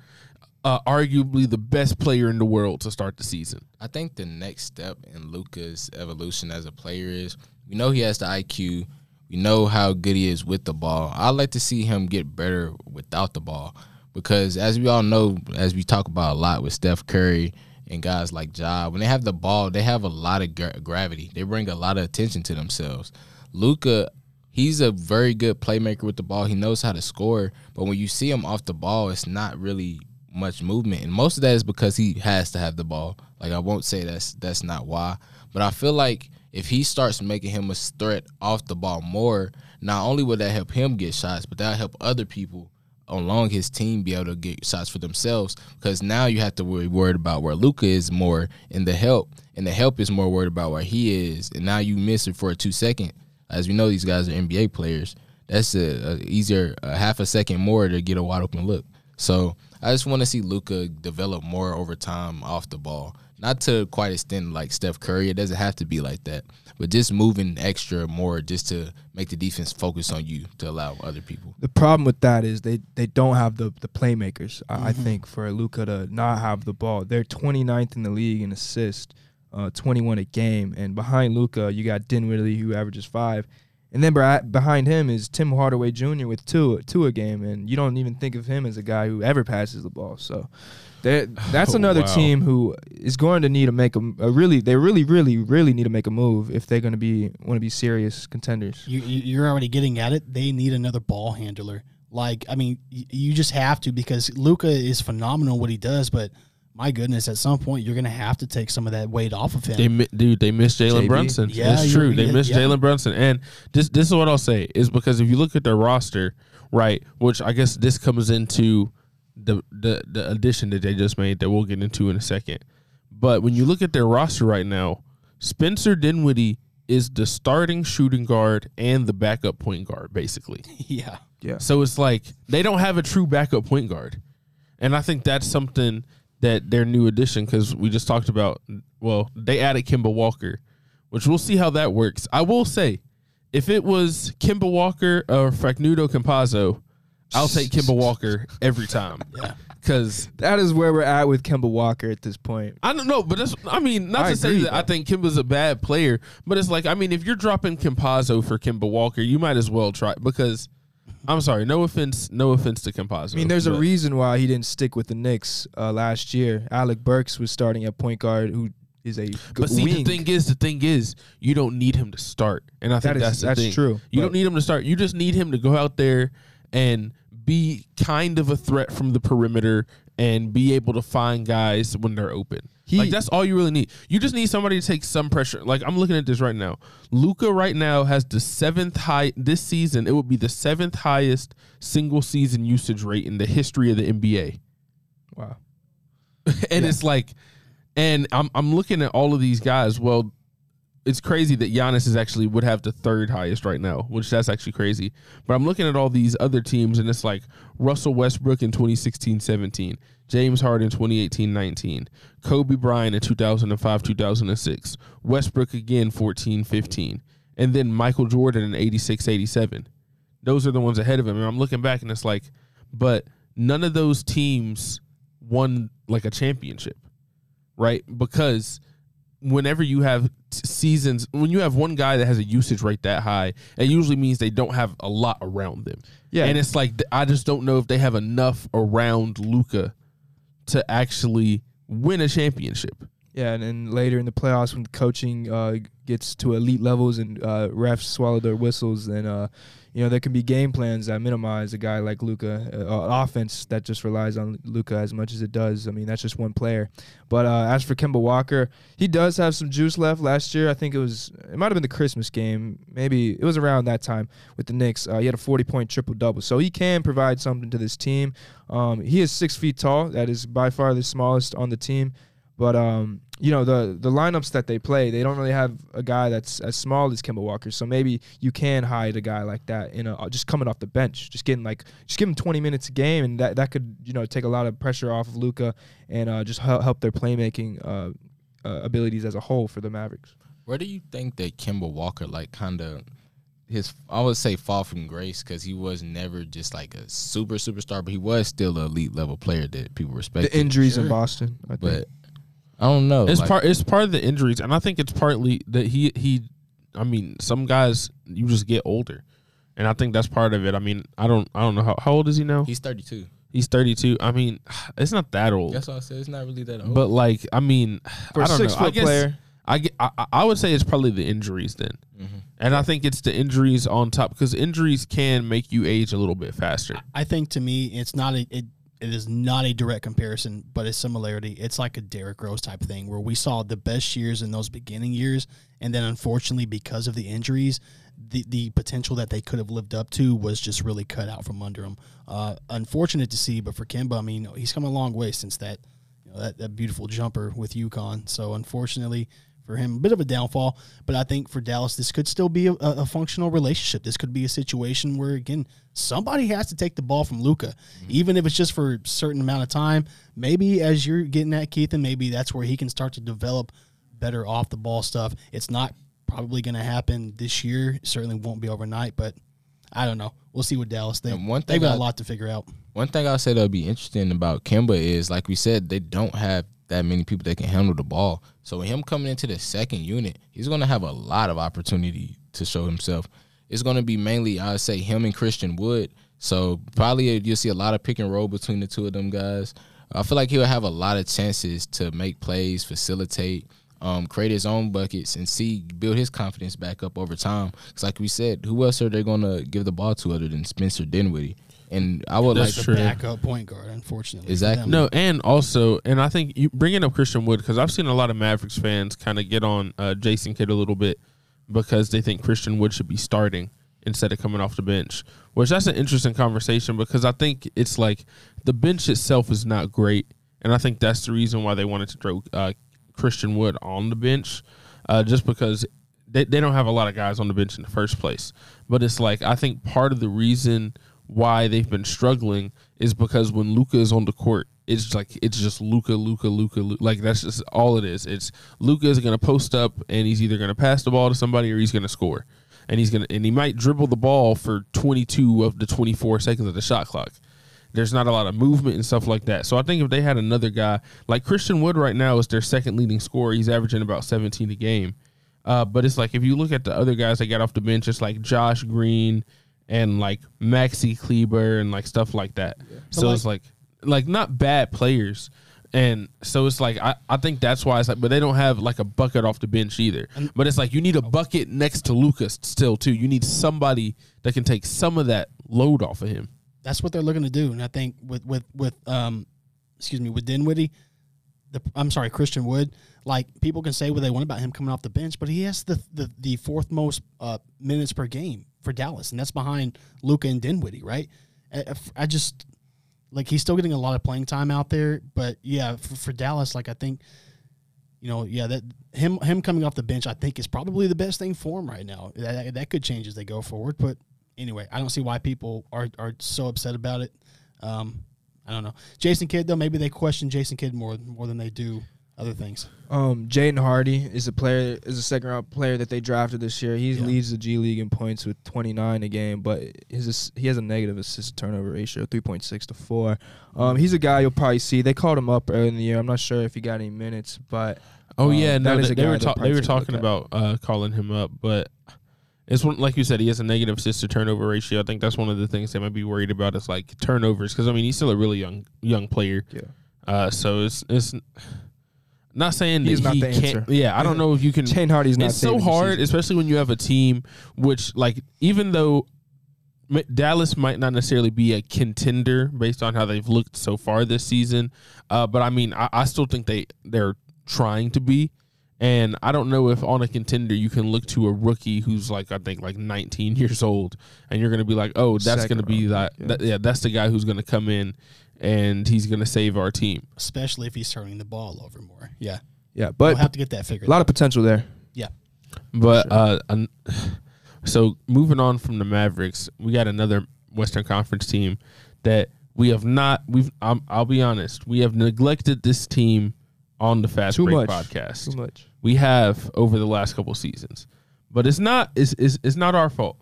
uh, arguably the best player in the world to start the season. I think the next step in Luka's evolution as a player is we know he has the IQ. We know how good he is with the ball. I'd like to see him get better without the ball because, as we all know, as we talk about a lot with Steph Curry and guys like Ja, when they have the ball, they have a lot of gra- gravity. They bring a lot of attention to themselves. Luka, he's a very good playmaker with the ball. He knows how to score, but when you see him off the ball, it's not really much movement, and most of that is because he has to have the ball. Like I won't say that's that's not why, but I feel like if he starts making him a threat off the ball more, not only will that help him get shots, but that'll help other people along his team be able to get shots for themselves. Because now you have to be worried about where Luka is more in the help, and the help is more worried about where he is, and now you miss it for a two second. As we know, these guys are NBA players. That's a, a easier a half a second more to get a wide open look. So I just want to see Luka develop more over time off the ball. Not to quite extend like Steph Curry. It doesn't have to be like that, but just moving extra more just to make the defense focus on you to allow other people. The problem with that is they, they don't have the, the playmakers. I, I mm-hmm. think for Luka to not have the ball, they're 29th in the league in assists, uh, 21 a game, and behind Luka you got Dinwiddie who averages five, and then behind him is Tim Hardaway Jr. with two two a game, and you don't even think of him as a guy who ever passes the ball. So That that's another wow. team who is going to need to make a, a really. They really, really, really need to make a move if they're going to be want to be serious contenders. You, you- you're already getting at it. They need another ball handler. Like, I mean, you just have to because Luka is phenomenal what he does, but my goodness, at some point you're going to have to take some of that weight off of him. They mi- dude, they missed Jalen Brunson. Yeah, it's true. They yeah, missed yeah. Jalen Brunson, and this this is what I'll say is because if you look at their roster, right, which I guess this comes into the the the addition that they just made that we'll get into in a second. But when you look at their roster right now, Spencer Dinwiddie is the starting shooting guard and the backup point guard, basically. Yeah. yeah. So it's like they don't have a true backup point guard. And I think that's something that their new addition, because we just talked about, well, they added Kemba Walker, which we'll see how that works. I will say, if it was Kemba Walker or Facundo Campazzo, I'll take Kemba Walker every time. Yeah. Because That is where we're at with Kemba Walker at this point. I don't know, but that's I mean, not I to say agree, that I think Kemba's a bad player, but it's like I mean, if you're dropping Campazzo for Kemba Walker, you might as well try because I'm sorry, no offense, no offense to Campazzo. I mean, there's a reason why he didn't stick with the Knicks uh, last year. Alec Burks was starting at point guard, who is a But see, wing. the thing is, the thing is, you don't need him to start, and I think That is- that's the that's thing. true, You don't need him to start. You just need him to go out there and be kind of a threat from the perimeter and be able to find guys when they're open. He- like that's all you really need. You just need somebody to take some pressure. Like I'm looking at this right now. Luka right now has the seventh high this season. It would be the seventh highest single season usage rate in the history of the NBA wow. and it's like, and I'm I'm looking at all of these guys. Well, it's crazy that Giannis is actually would have the third highest right now, which that's actually crazy. But I'm looking at all these other teams, and it's like Russell Westbrook in 2016-17, James Harden 2018-19, Kobe Bryant in 2005-2006, Westbrook again 14-15, and then Michael Jordan in 86-87. Those are the ones ahead of him. And I'm looking back, and it's like, but none of those teams won like a championship, right? Because whenever you have seasons, when you have one guy that has a usage rate that high, it usually means they don't have a lot around them. Yeah. and it's like I just don't know if they have enough around Luka to actually win a championship. Yeah, and then later in the playoffs, when coaching uh, gets to elite levels and uh, refs swallow their whistles, then uh, you know there can be game plans that minimize a guy like Luka, uh, uh, offense that just relies on Luka as much as it does. I mean, that's just one player. But uh, as for Kemba Walker, he does have some juice left. Last year, I think it was it might have been the Christmas game, maybe it was around that time with the Knicks. Uh, he had a forty point triple double, so he can provide something to this team. Um, he is six feet tall. That is by far the smallest on the team. But um, you know the the lineups that they play, they don't really have a guy that's as small as Kemba Walker. So maybe you can hide a guy like that in a just coming off the bench, just getting like just give him 20 minutes a game, and that that could you know take a lot of pressure off of Luka and uh, just help, help their playmaking uh, uh, abilities as a whole for the Mavericks. Where do you think that Kemba Walker like kind of his I would say fall from grace because he was never just like a super superstar, but he was still an elite level player that people respect. The injuries in Boston, I think. But I don't know. It's like, part. It's part of the injuries, and I think it's partly that he he. I mean, some guys you just get older, and I think that's part of it. I mean, I don't I don't know how how old is he now? he's 32. He's thirty two. I mean, it's not that old, That's what I said. It's not really that old. but like I mean, for I a don't six know. I foot guess player, I, get, I I- I would say it's probably the injuries then, Mhm. and I think it's the injuries on top because injuries can make you age a little bit faster. I think to me, it's not a it, it is not a direct comparison, but a similarity. It's like a Derrick Rose type thing where we saw the best years in those beginning years, and then unfortunately because of the injuries, the the potential that they could have lived up to was just really cut out from under them. Uh, unfortunate to see, but for Kemba, I mean, he's come a long way since that you know, that, that beautiful jumper with UConn. So unfortunately for him, a bit of a downfall. But I think for Dallas, this could still be a, a functional relationship. This could be a situation where again somebody has to take the ball from Luka, mm-hmm. even if it's just for a certain amount of time. Maybe as you're getting at Keith, and maybe that's where he can start to develop better off the ball stuff. It's not probably going to happen this year. It certainly won't be overnight, but. I don't know. We'll see what Dallas. They, one they've got I- a lot to figure out. One thing I'll say that'll be interesting about Kemba is, like we said, they don't have that many people that can handle the ball. So him coming into the second unit, he's going to have a lot of opportunity to show himself. It's going to be mainly, I would say, him and Christian Wood. So probably you'll see a lot of pick and roll between the two of them guys. I feel like he'll have a lot of chances to make plays, facilitate, um, create his own buckets, and see build his confidence back up over time. Because like we said, who else are they going to give the ball to other than Spencer Dinwiddie? And I would That's like true. backup point guard, unfortunately. Exactly. No, and also, and I think you bringing up Christian Wood because I've seen a lot of Mavericks fans kind of get on uh, Jason Kidd a little bit because they think Christian Wood should be starting instead of coming off the bench. Which that's an interesting conversation because I think it's like the bench itself is not great, and I think that's the reason why they wanted to throw uh, Christian Wood on the bench, uh, just because they, they don't have a lot of guys on the bench in the first place. But it's like I think part of the reason why they've been struggling is because when Luka is on the court, it's like it's just Luka, Luka, Luka, like that's just all it is. It's Luka is going to post up and he's either going to pass the ball to somebody or he's going to score, and he's going to and he might dribble the ball for 22 of the 24 seconds of the shot clock. There's not a lot of movement and stuff like that. So I think if they had another guy like Christian Wood right now is their second leading scorer. He's averaging about 17 a game. Uh, but it's like if you look at the other guys that got off the bench, it's like Josh Green and like Maxi Kleber and like stuff like that. So like- it's like like not bad players. And so it's like I, I think that's why it's like but they don't have like a bucket off the bench either. But it's like you need a bucket next to Lucas still too. You need somebody that can take some of that load off of him. that's what they're looking to do. And I think with with with um, excuse me, with Dinwiddie, the I'm sorry, Christian Wood. Like people can say what they want about him coming off the bench, but he has the the, the fourth most uh, minutes per game for Dallas, and that's behind Luka and Dinwiddie, right? I, I just like he's still getting a lot of playing time out there, but yeah, for, for Dallas, like I think. You know, yeah, that him him coming off the bench, I think is probably the best thing for him right now. That, that could change as they go forward, but anyway, I don't see why people are are so upset about it. Um, I don't know. Jason Kidd though, maybe they question Jason Kidd more more than they do other things. Um, Jaden Hardy is a player is a second round player that they drafted this year. He Yeah. leads the G League in points with 29 a game, but his he has a negative assist turnover ratio, 3.6 to four. Um, he's a guy you'll probably see. They called him up early in the year. I'm not sure if he got any minutes, but Oh Um, yeah, no, that is they, a they were ta- they were take a look talking about uh, calling him up, but it's one like you said, he has a negative assist to turnover ratio. I think that's one of the things they might be worried about is like turnovers because I mean he's still a really young young player. yeah, Uh, so it's it's not saying He's that not he the can't. answer. Yeah, I don't know if you can. Jaden Hardy's not. it's so hard, especially when you have a team which, like, even though Dallas might not necessarily be a contender based on how they've looked so far this season, uh, but I mean, I, I still think they they're trying to be. And I don't know if on a contender you can look to a rookie who's like I think like 19 years old, and you're going to be like, oh, that's going to be that, yeah. that. Yeah, that's the guy who's going to come in, and he's going to save our team. Especially if he's turning the ball over more. Yeah. yeah, but We'll have to get that figured. a lot out. of potential there. Yeah. But Sure. uh, so moving on from the Mavericks, we got another Western Conference team that we have not. We've. Um, I'll be honest. We have neglected this team on the Fast Too Break much. podcast. Too much. We have over the last couple seasons, but it's not. It's, it's it's not our fault.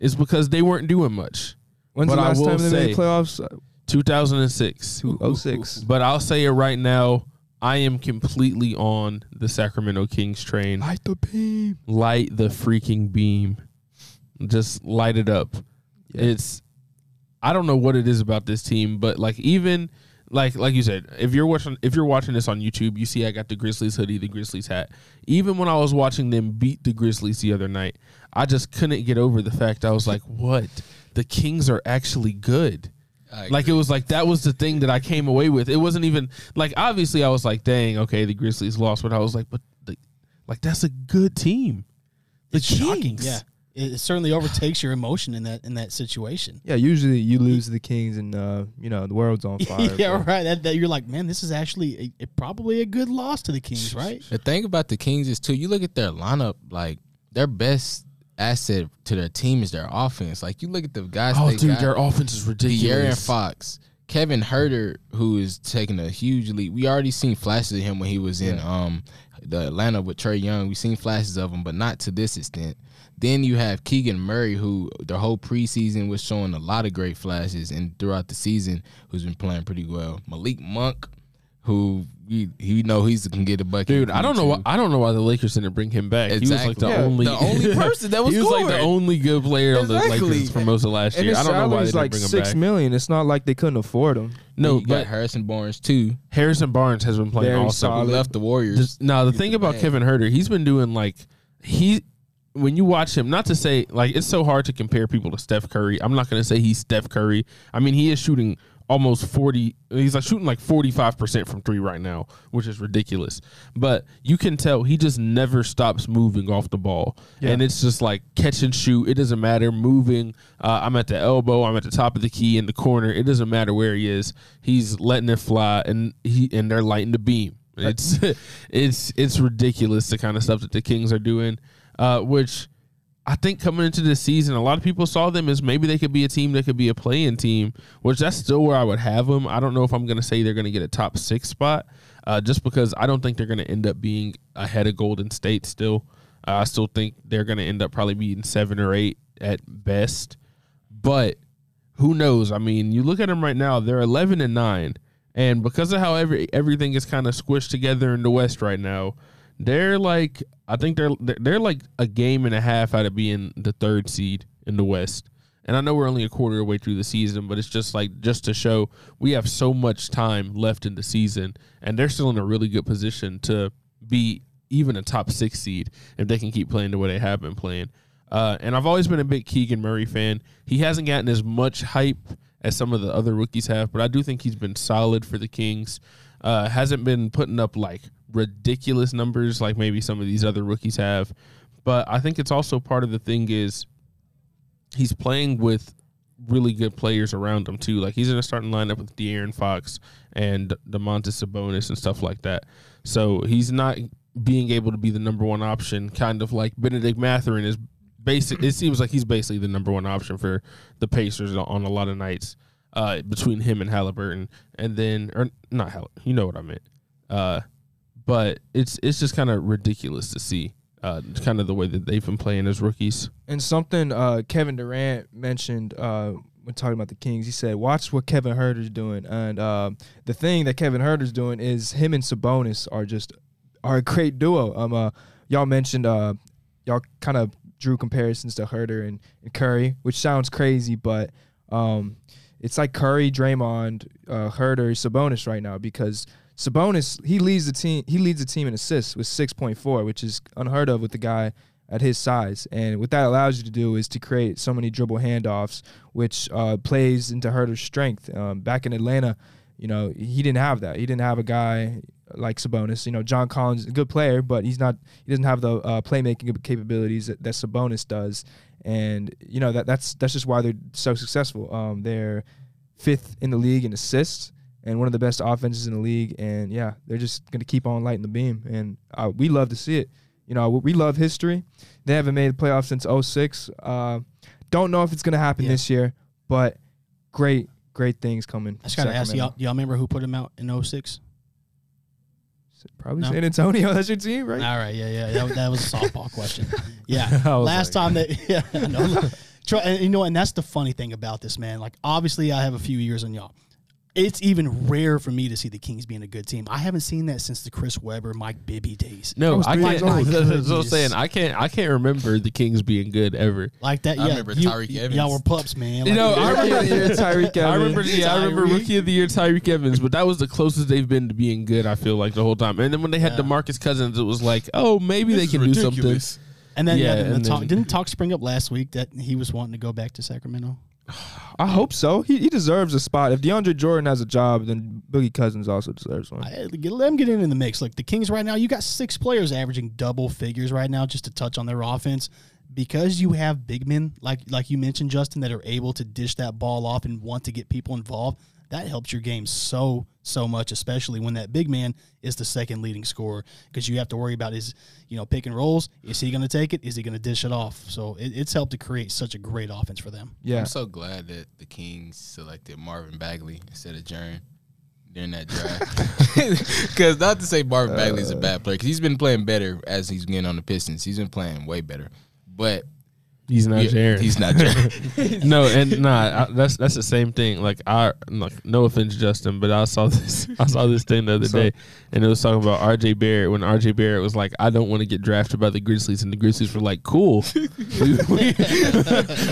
It's because they weren't doing much. When's But the last time they made say- the playoffs? Uh, 2006. 2006. But I'll say it right now. I am completely on the Sacramento Kings train. Light the beam. light the freaking beam. Just light it up. Yeah. It's I don't know what it is about this team, but like even like like you said, if you're watching if you're watching this on YouTube, you see I got the Grizzlies hoodie, the Grizzlies hat. Even when I was watching them beat the Grizzlies the other night, I just couldn't get over the fact I was like, "What? The Kings are actually good." I Like it was like that was the thing that I came away with. It wasn't even like obviously I was like, dang, okay, the Grizzlies lost, but I was like, but the, like that's a good team. The It's shocking. Kings. Yeah. It, it certainly overtakes your emotion in that in that situation. Yeah, usually you lose the Kings and uh, you know the world's on fire. yeah, but- right. That, that you're like, man, this is actually a, a- probably a good loss to the Kings, right? The thing about the Kings is too, you look at their lineup, like their best asset to their team is their offense. Like you look at the guys Oh, dude, got, their offense is ridiculous. De'Aaron. Fox, Kevin Huerter, who is taking a huge leap. We already seen flashes of him when he was in um the Atlanta with Trae Young. We've seen flashes of him, but not to this extent. Then you have Keegan Murray, who the whole preseason was showing a lot of great flashes, and throughout the season, who's been playing pretty well. Malik Monk, who he, he know he's can get a bucket. Dude, I don't know why. I don't know why the Lakers didn't bring him back. He was like the Yeah, only the only person that was he was like the only good player on the Lakers for most of last And year. I don't know why they didn't like bring him six back. million. It's not like they couldn't afford him. No, you got but Harrison Barnes too. Harrison Barnes has been playing Very awesome. Who solid. left the Warriors. Just- now the He's thing about man. Kevin Huerter, he's been doing like he when you watch him, not to say like it's so hard to compare people to Steph Curry. I'm not gonna say he's Steph Curry. I mean he is shooting almost 40 he's like shooting like 45% from 3 right now, which is ridiculous. But you can tell he just never stops moving off the ball. Yeah. And it's just like catch and shoot. It doesn't matter moving. Uh, I'm at the elbow, I'm at the top of the key in the corner. It doesn't matter where he is. He's letting it fly and he and they're lighting the beam. It's it's it's ridiculous the kind of stuff that the Kings are doing, uh, which I think coming into this season, a lot of people saw them as maybe they could be a team that could be a playing team, which that's still where I would have them. I don't know if I'm going to say they're going to get a top six spot, uh, just because I don't think they're going to end up being ahead of Golden State still. Uh, I still think they're going to end up probably being seven or eight at best, but who knows? I mean, you look at them right now; they're eleven and nine, and because of how every everything is kind of squished together in the West right now, they're like I think they're they're like a game and a half out of being the third seed in the West. And I know we're only a quarter of the way through the season, but it's just like just to show we have so much time left in the season, and they're still in a really good position to be even a top six seed if they can keep playing the way they have been playing. Uh, and I've always been a big Keegan Murray fan. He hasn't gotten as much hype as some of the other rookies have, but I do think he's been solid for the Kings. Uh, hasn't been putting up like ridiculous numbers like maybe some of these other rookies have, but I think it's also part of the thing is he's playing with really good players around him too. Like he's in a starting lineup with De'Aaron Fox and Domantas Sabonis and stuff like that. So he's not being able to be the number one option, kind of like Bennedict Mathurin is basic. It seems like he's basically the number one option for the Pacers on a lot of nights uh, between him and Halliburton, and then or not Hall, you know what I meant. Uh, but it's it's just kind of ridiculous to see, uh, kind of the way that they've been playing as rookies. And something uh, Kevin Durant mentioned uh, when talking about the Kings, he said, "Watch what Kevin Huerter's doing." And uh, the thing that Kevin Huerter's doing is him and Sabonis are just are a great duo. Um, uh, y'all mentioned uh, y'all kind of drew comparisons to Huerter and, and Curry, which sounds crazy, but um, it's like Curry, Draymond, Huerter, Sabonis right now because Sabonis he leads the team. He leads the team in assists with six point four, which is unheard of with the guy at his size. And what that allows you to do is to create so many dribble handoffs, which uh, plays into Huerter's strength. Um, back in Atlanta, you know, he didn't have that. He didn't have a guy like Sabonis. You know, John Collins, is a good player, but he's not. He doesn't have the uh, playmaking capabilities that, that Sabonis does. And you know that that's that's just why they're so successful. Um, they're fifth in the league in assists and one of the best offenses in the league. And yeah, they're just gonna keep on lighting the beam, and uh, we love to see it. You know, we love history. They haven't made the playoffs since 06. Uh, don't know if it's gonna happen Yeah. this year, but great, great things coming. I just gotta ask y'all. Y'all remember who put him out in 06? Probably No. San Antonio. That's your team, right? All right, yeah, yeah, that, that was a softball question. Yeah, last like- time that, yeah, I know. Try, and you know, and that's the funny thing about this man. Like, obviously, I have a few years on y'all. It's even rare for me to see the Kings being a good team. I haven't seen that since the Chris Webber, Mike Bibby days. No, was I three can't. years old. That's what I'm saying. I can't. I can't remember the Kings being good ever. Like that, I remember you, Tyreke Evans. Y'all were pups, man. You know, I remember of the year, Tyreke I remember. Yeah, I remember rookie of the year Tyreke Evans, but that was the closest they've been to being good. I feel like the whole time. And then when they had Yeah. Demarcus Cousins, it was like, oh, maybe they can do something. and then, yeah, Yeah, then the and talk, then- didn't talk spring up last week that he was wanting to go back to Sacramento? I hope so. He, he deserves a spot. If DeAndre Jordan has a job, then Boogie Cousins also deserves one. I, let them get in in the mix. Like the Kings right now, you got six players averaging double figures right now, just to touch on their offense. Because you have big men like like you mentioned, Justin, that are able to dish that ball off and want to get people involved. That helps your game so so much, especially when that big man is the second leading scorer. Because you have to worry about his you know pick and rolls. Is he going to take it? Is he going to dish it off? So it, it's helped to create such a great offense for them. yeah. I'm so glad that the Kings selected Marvin Bagley instead of Jaren during that draft. Because not to say Marvin Bagley is a uh. bad player, because he's been playing better as he's getting on the Pistons. He's been playing way better. But He's not Yeah, Jaren. He's not Jaren. no, and nah, I, that's that's the same thing. Like I, like, no offense, Justin, but I saw this. I saw this thing the other So- day, and it was talking about R.J. Barrett when R.J. Barrett was like, "I don't want to get drafted by the Grizzlies," and the Grizzlies were like, "Cool, we, we,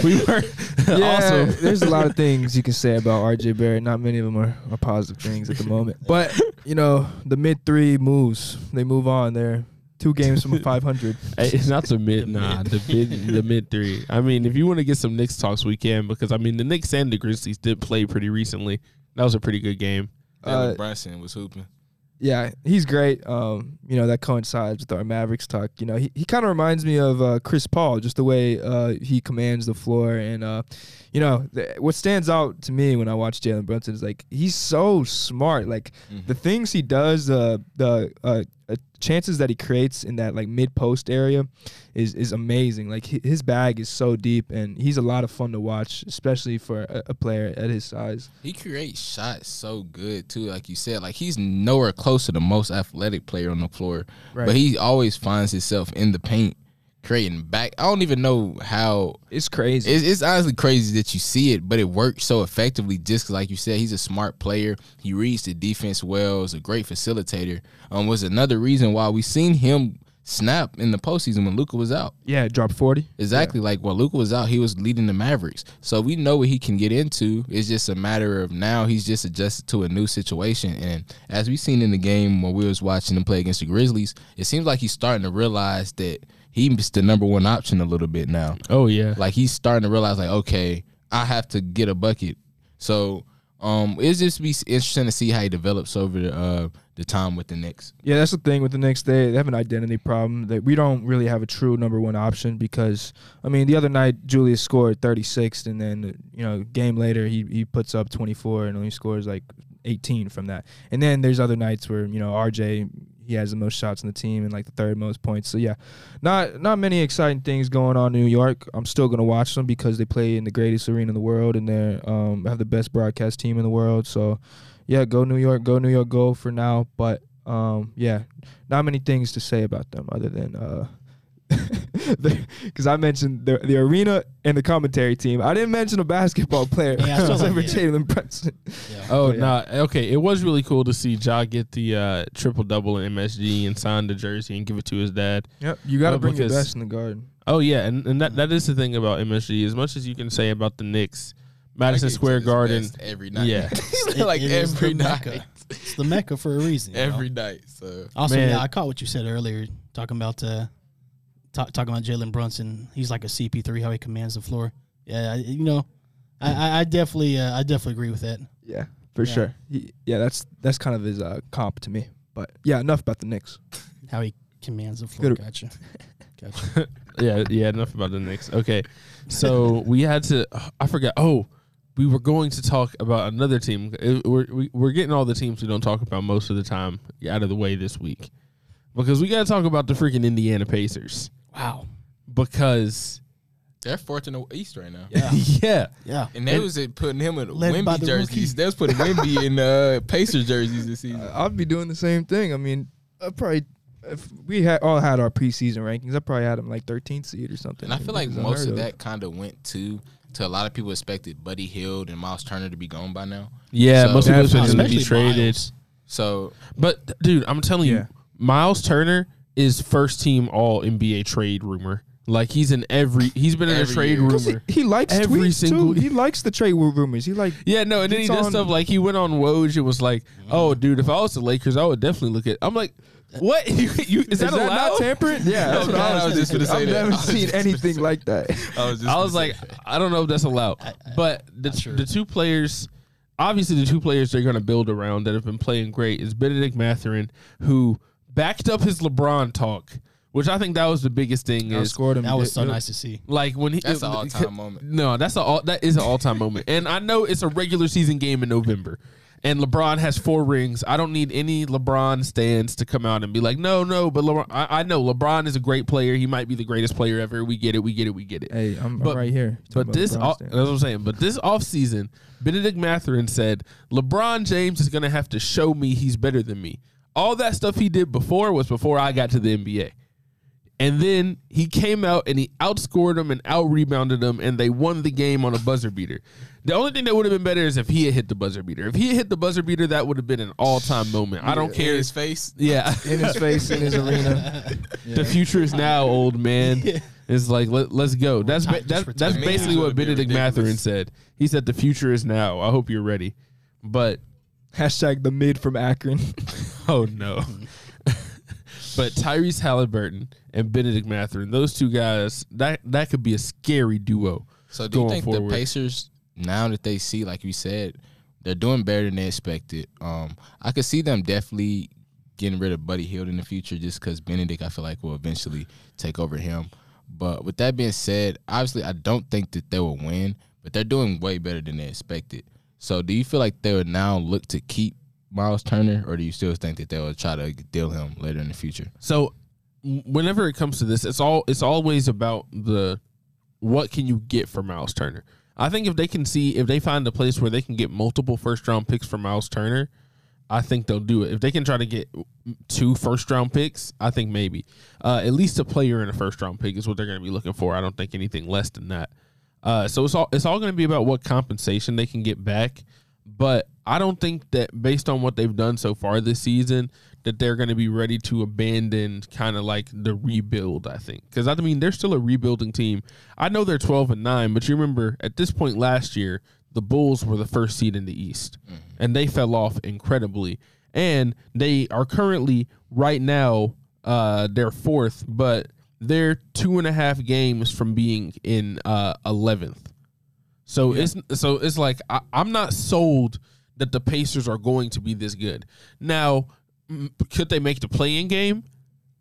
we were Yeah, awesome." there's a lot of things you can say about RJ Barrett. Not many of them are, are positive things at the moment. But you know, the mid three moves. They move on. They're two games from 500. Hey, It's not the mid, nah, the mid, the mid three. I mean, if you want to get some Knicks talks, we can because I mean the Knicks and the Grizzlies did play pretty recently. That was a pretty good game. Jalen Uh, Brunson was hooping. Yeah, he's great. Um, you know that coincides with our Mavericks talk. You know, he, he kind of reminds me of uh, Chris Paul, just the way uh, he commands the floor. And uh, you know, th- what stands out to me when I watch Jalen Brunson is like he's so smart. Like the things he does, uh, the uh, chances that he creates in that like mid post area is is amazing. Like his bag is so deep, and he's a lot of fun to watch, especially for a, a player at his size. He creates shots so good too, like you said. Like he's nowhere close to the most athletic player on the floor, Right. but he always finds himself in the paint creating back. I don't even know how. It's crazy. It's, it's honestly crazy that you see it, but it works so effectively. Just like you said, he's a smart player. He reads the defense well. Is a great facilitator. Um, was another reason why we seen him snap in the postseason when Luka was out. yeah, drop forty. Exactly. Like while Luka was out, he was leading the Mavericks. So we know what he can get into. It's just a matter of now he's just adjusted to a new situation. And as we seen in the game when we was watching him play against the Grizzlies, it seems like he's starting to realize that he's the number one option a little bit now. Oh yeah, Like he's starting to realize like, okay, I have to get a bucket. So um it's just be interesting to see how he develops over the uh the time with the Knicks. Yeah, that's the thing with the Knicks. They, they have an identity problem that we don't really have a true number one option because I mean the other night Julius scored 36 and then you know game later he he puts up 24 and only scores like 18 from that. And then there's other nights where you know RJ he has the most shots in the team and like the third most points. So yeah, not not many exciting things going on in New York. I'm still gonna watch them because they play in the greatest arena in the world and they um have the best broadcast team in the world. So yeah, go New York, go New York, go for now. But um, yeah, not many things to say about them other than uh, because I mentioned the the arena and the commentary team. I didn't mention a basketball player. Yeah, I saw except for. Jalen Brunson. Yeah. Oh yeah. no! Okay, it was really cool to see Ja get the uh, triple double in MSG and sign the jersey and give it to his dad. Yep, you got to bring your best in the garden. Oh yeah, and, and that that is the thing about MSG. As much as you can say about the Knicks, Madison Square Garden, every night. yeah. like It is every the night. Mecca. It's the Mecca for a reason. you know? Every night. So Also, Man. yeah, I caught what you said earlier, talking about uh, ta- talking about Jalen Brunson. He's like a CP3, how he commands the floor. Yeah, I- you know, I, I, I definitely, uh, I definitely agree with that. Yeah, for Yeah. sure. He, yeah, that's that's kind of his uh, comp to me. But yeah, enough about the Knicks. How he commands the floor. Good- Gotcha. Gotcha. yeah, yeah. Enough about the Knicks. Okay, so we had to. I forgot. Oh, we were going to talk about another team. It- We're we, we're getting all the teams we don't talk about most of the time out of the way this week because we got to talk about the freaking Indiana Pacers Wow. because they're fourth in the East right now. Yeah. yeah. Yeah. And they was uh, putting him in Led by Wemby the jerseys. rookie. They was putting Wemby in uh, Pacers jerseys this season. I'd be doing the same thing. I mean, I probably if we had all had our preseason rankings, I probably had him like 13th seed or something. And I feel like It's most of unheard that kind of went to to a lot of people expected Buddy Hield and Miles Turner to be gone by now. Yeah, So- most people expect him to Especially be traded. Miles. So But dude, I'm telling Yeah. you, Miles Turner is first team All NBA trade rumor. Like he's in every. He's been in a Every trade year. rumor. He, he likes Every tweets single- too. He likes the trade rumors. He like Yeah, no, and then he It's did on- stuff like he went on Woj and was like, mm-hmm. "Oh, dude, if I was the Lakers, I would definitely look at." I'm like, "What? you, you, is, that, allowed?" not tampering? Yeah, that's Oh, what God, I was just thinking. gonna say I've that. never was seen just gonna anything say like that. I was just I gonna was say like, that. I don't know if that's allowed, but the sure. the two players, obviously the two players they're going to build around that have been playing great is Benedict Matherin, who backed up his LeBron talk, which I think that was the biggest thing. Is Outscored him. That was so it- nice to see. like when he That's an all-time moment. No, that's a all that is an all time moment. And I know it's a regular season game in November. And LeBron has four rings. I don't need any LeBron stands to come out and be like, no, no, but LeBron, I, I know LeBron is a great player. He might be the greatest player ever. We get it. We get it. We get it. Hey, I'm, But- I'm right here. But this, about off, LeBron that's what I'm saying. But this offseason, Bennedict Mathurin said, LeBron James is going to have to show me he's better than me. All that stuff he did before was before I got to the NBA. And then he came out and he outscored them and out rebounded them, and they won the game on a buzzer beater. The only thing that would have been better is if he had hit the buzzer beater. If he had hit the buzzer beater, that would have been an all time moment. I don't In care. his face. Yeah. in his face, in his arena. the future is now, old man. It's like let, let's go. That's ba- that's, that's basically what Bennedict ridiculous. Mathurin said. He said the future is now. I hope you're ready. But Hashtag the mid from Akron. oh no. but Tyrese Halliburton and Bennedict Mathurin, those two guys, that that could be a scary duo. So do you think forward. the Pacers now that they see, like you said, they're doing better than they expected? Um, I could see them definitely getting rid of Buddy Hield in the future, just because Bennedict, I feel like, will eventually take over him. But with that being said, obviously, I don't think that they will win, but they're doing way better than they expected. So do you feel like they would now look to keep Miles Turner, or do you still think that they will try to deal him later in the future? So whenever it comes to this, it's all it's always about the what can you get for Miles Turner. I think if they can see if they find a place where they can get multiple first round picks for Miles Turner, I think they'll do it. If they can try to get two first round picks, I think maybe uh, at least a player in a first round pick is what they're going to be looking for. I don't think anything less than that. Uh, so it's all it's all going to be about what compensation they can get back. But I don't think that based on what they've done so far this season, that they're going to be ready to abandon kind of like the rebuild. I think because I mean they're still a rebuilding team. I know they're twelve and nine, but you remember at this point last year the Bulls were the first seed in the East, and they fell off incredibly. And they are currently right now uh, they're fourth, but they're two and a half games from being in uh, So it's so it's like I, I'm not sold that the Pacers are going to be this good. Now, could they make the playing game?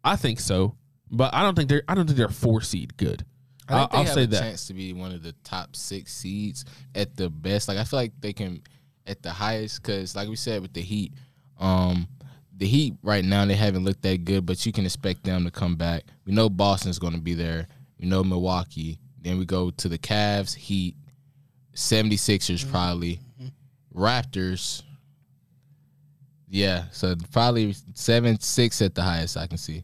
I think so, but I don't think they're I don't think they're four seed good. I think I'll, they I'll have say a that. chance to be one of the top six seeds at the best. Like I feel like they can at the highest because, like we said, with the Heat, um, the Heat right now they haven't looked that good, but you can expect them to come back. We know Boston's going to be there. We know Milwaukee. Then we go to the Cavs, Heat, 76ers probably, Raptors. Yeah, so probably seven, six at the highest I can see.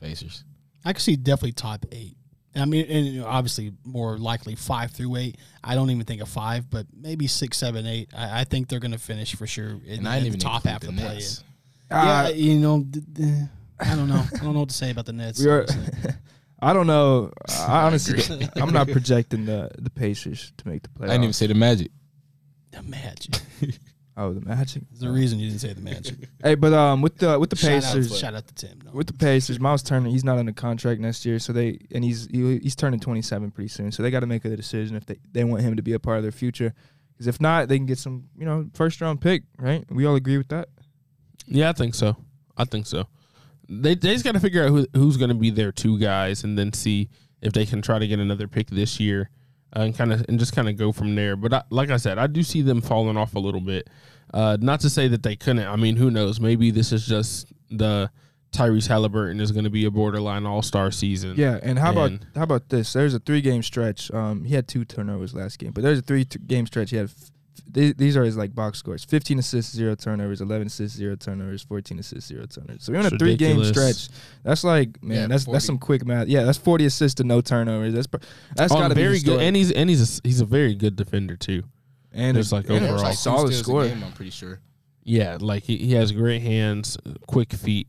Pacers. I can see definitely top eight. I mean, and obviously more likely five through eight. I don't even think of five, but maybe six, seven, eight. I, I think they're going to finish for sure in, And I didn't the even top half include of the the play. Nets. yeah, Uh, you know, I don't know. I don't know what to say about the Nets. we are, honestly. I don't know. I honestly, I'm not projecting the the Pacers to make the playoffs. I didn't even say the Magic. the Magic. Oh, the Magic. There's a reason you didn't say the Magic. Hey, but um, with the with the shout, Pacers, out, shout out to Tim. No. with the Pacers, Miles Turner, he's not under contract next year, so they and he's he, he's turning 27 pretty soon, so they got to make a decision if they they want him to be a part of their future. Because if not, they can get some you know first round pick, right? We all agree with that. Yeah, I think so. I think so. They they just got to figure out who, who's going to be their two guys, and then see if they can try to get another pick this year, uh, and kind of and just kind of go from there. But I, like I said, I do see them falling off a little bit. Uh, not to say that they couldn't. I mean, who knows? Maybe this is just the Tyrese Halliburton is going to be a borderline All Star season. Yeah, and how about how about this? There's a three game stretch. Um, he had two turnovers last game, but there's a three game stretch. He had. F- th- these are his like box scores: 15 assists, zero turnovers; 11 assists, zero turnovers; 14 assists, zero turnovers. So we're on a three game stretch. That's like man, Yeah, that's 40. that's some quick math. Yeah, that's 40 assists to no turnovers. That's pr- that's Oh, got to be good, and he's and he's a, he's a very good defender too. and it's like and overall. like solid score. game, I'm pretty sure. Yeah, like he, he has great hands, quick feet.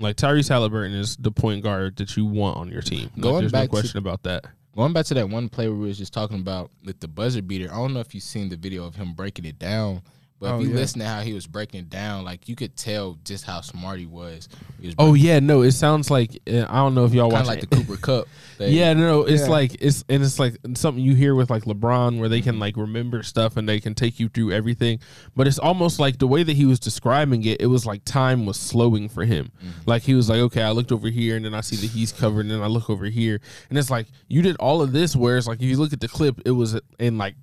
Like Tyrese Halliburton is the point guard that you want on your team. Like, Going there's back no to- question about that. Going back to that one play where we was just talking about with the buzzer beater, I don't know if you've seen the video of him breaking it down, but Oh, if you yeah. listen to how he was breaking it down, like you could tell just how smart he was. He was Oh yeah, no, it sounds like uh, I don't know if y'all kind watch like it. the Cooper Kupp. thing. Yeah, no, no, it's Yeah. like it's and it's like something you hear with like LeBron where they can like remember stuff and they can take you through everything. But it's almost like the way that he was describing it, it was like time was slowing for him. Like he was like, okay, I looked over here and then I see that he's covered and then I look over here and it's like you did all of this. Whereas like if you look at the clip, it was in like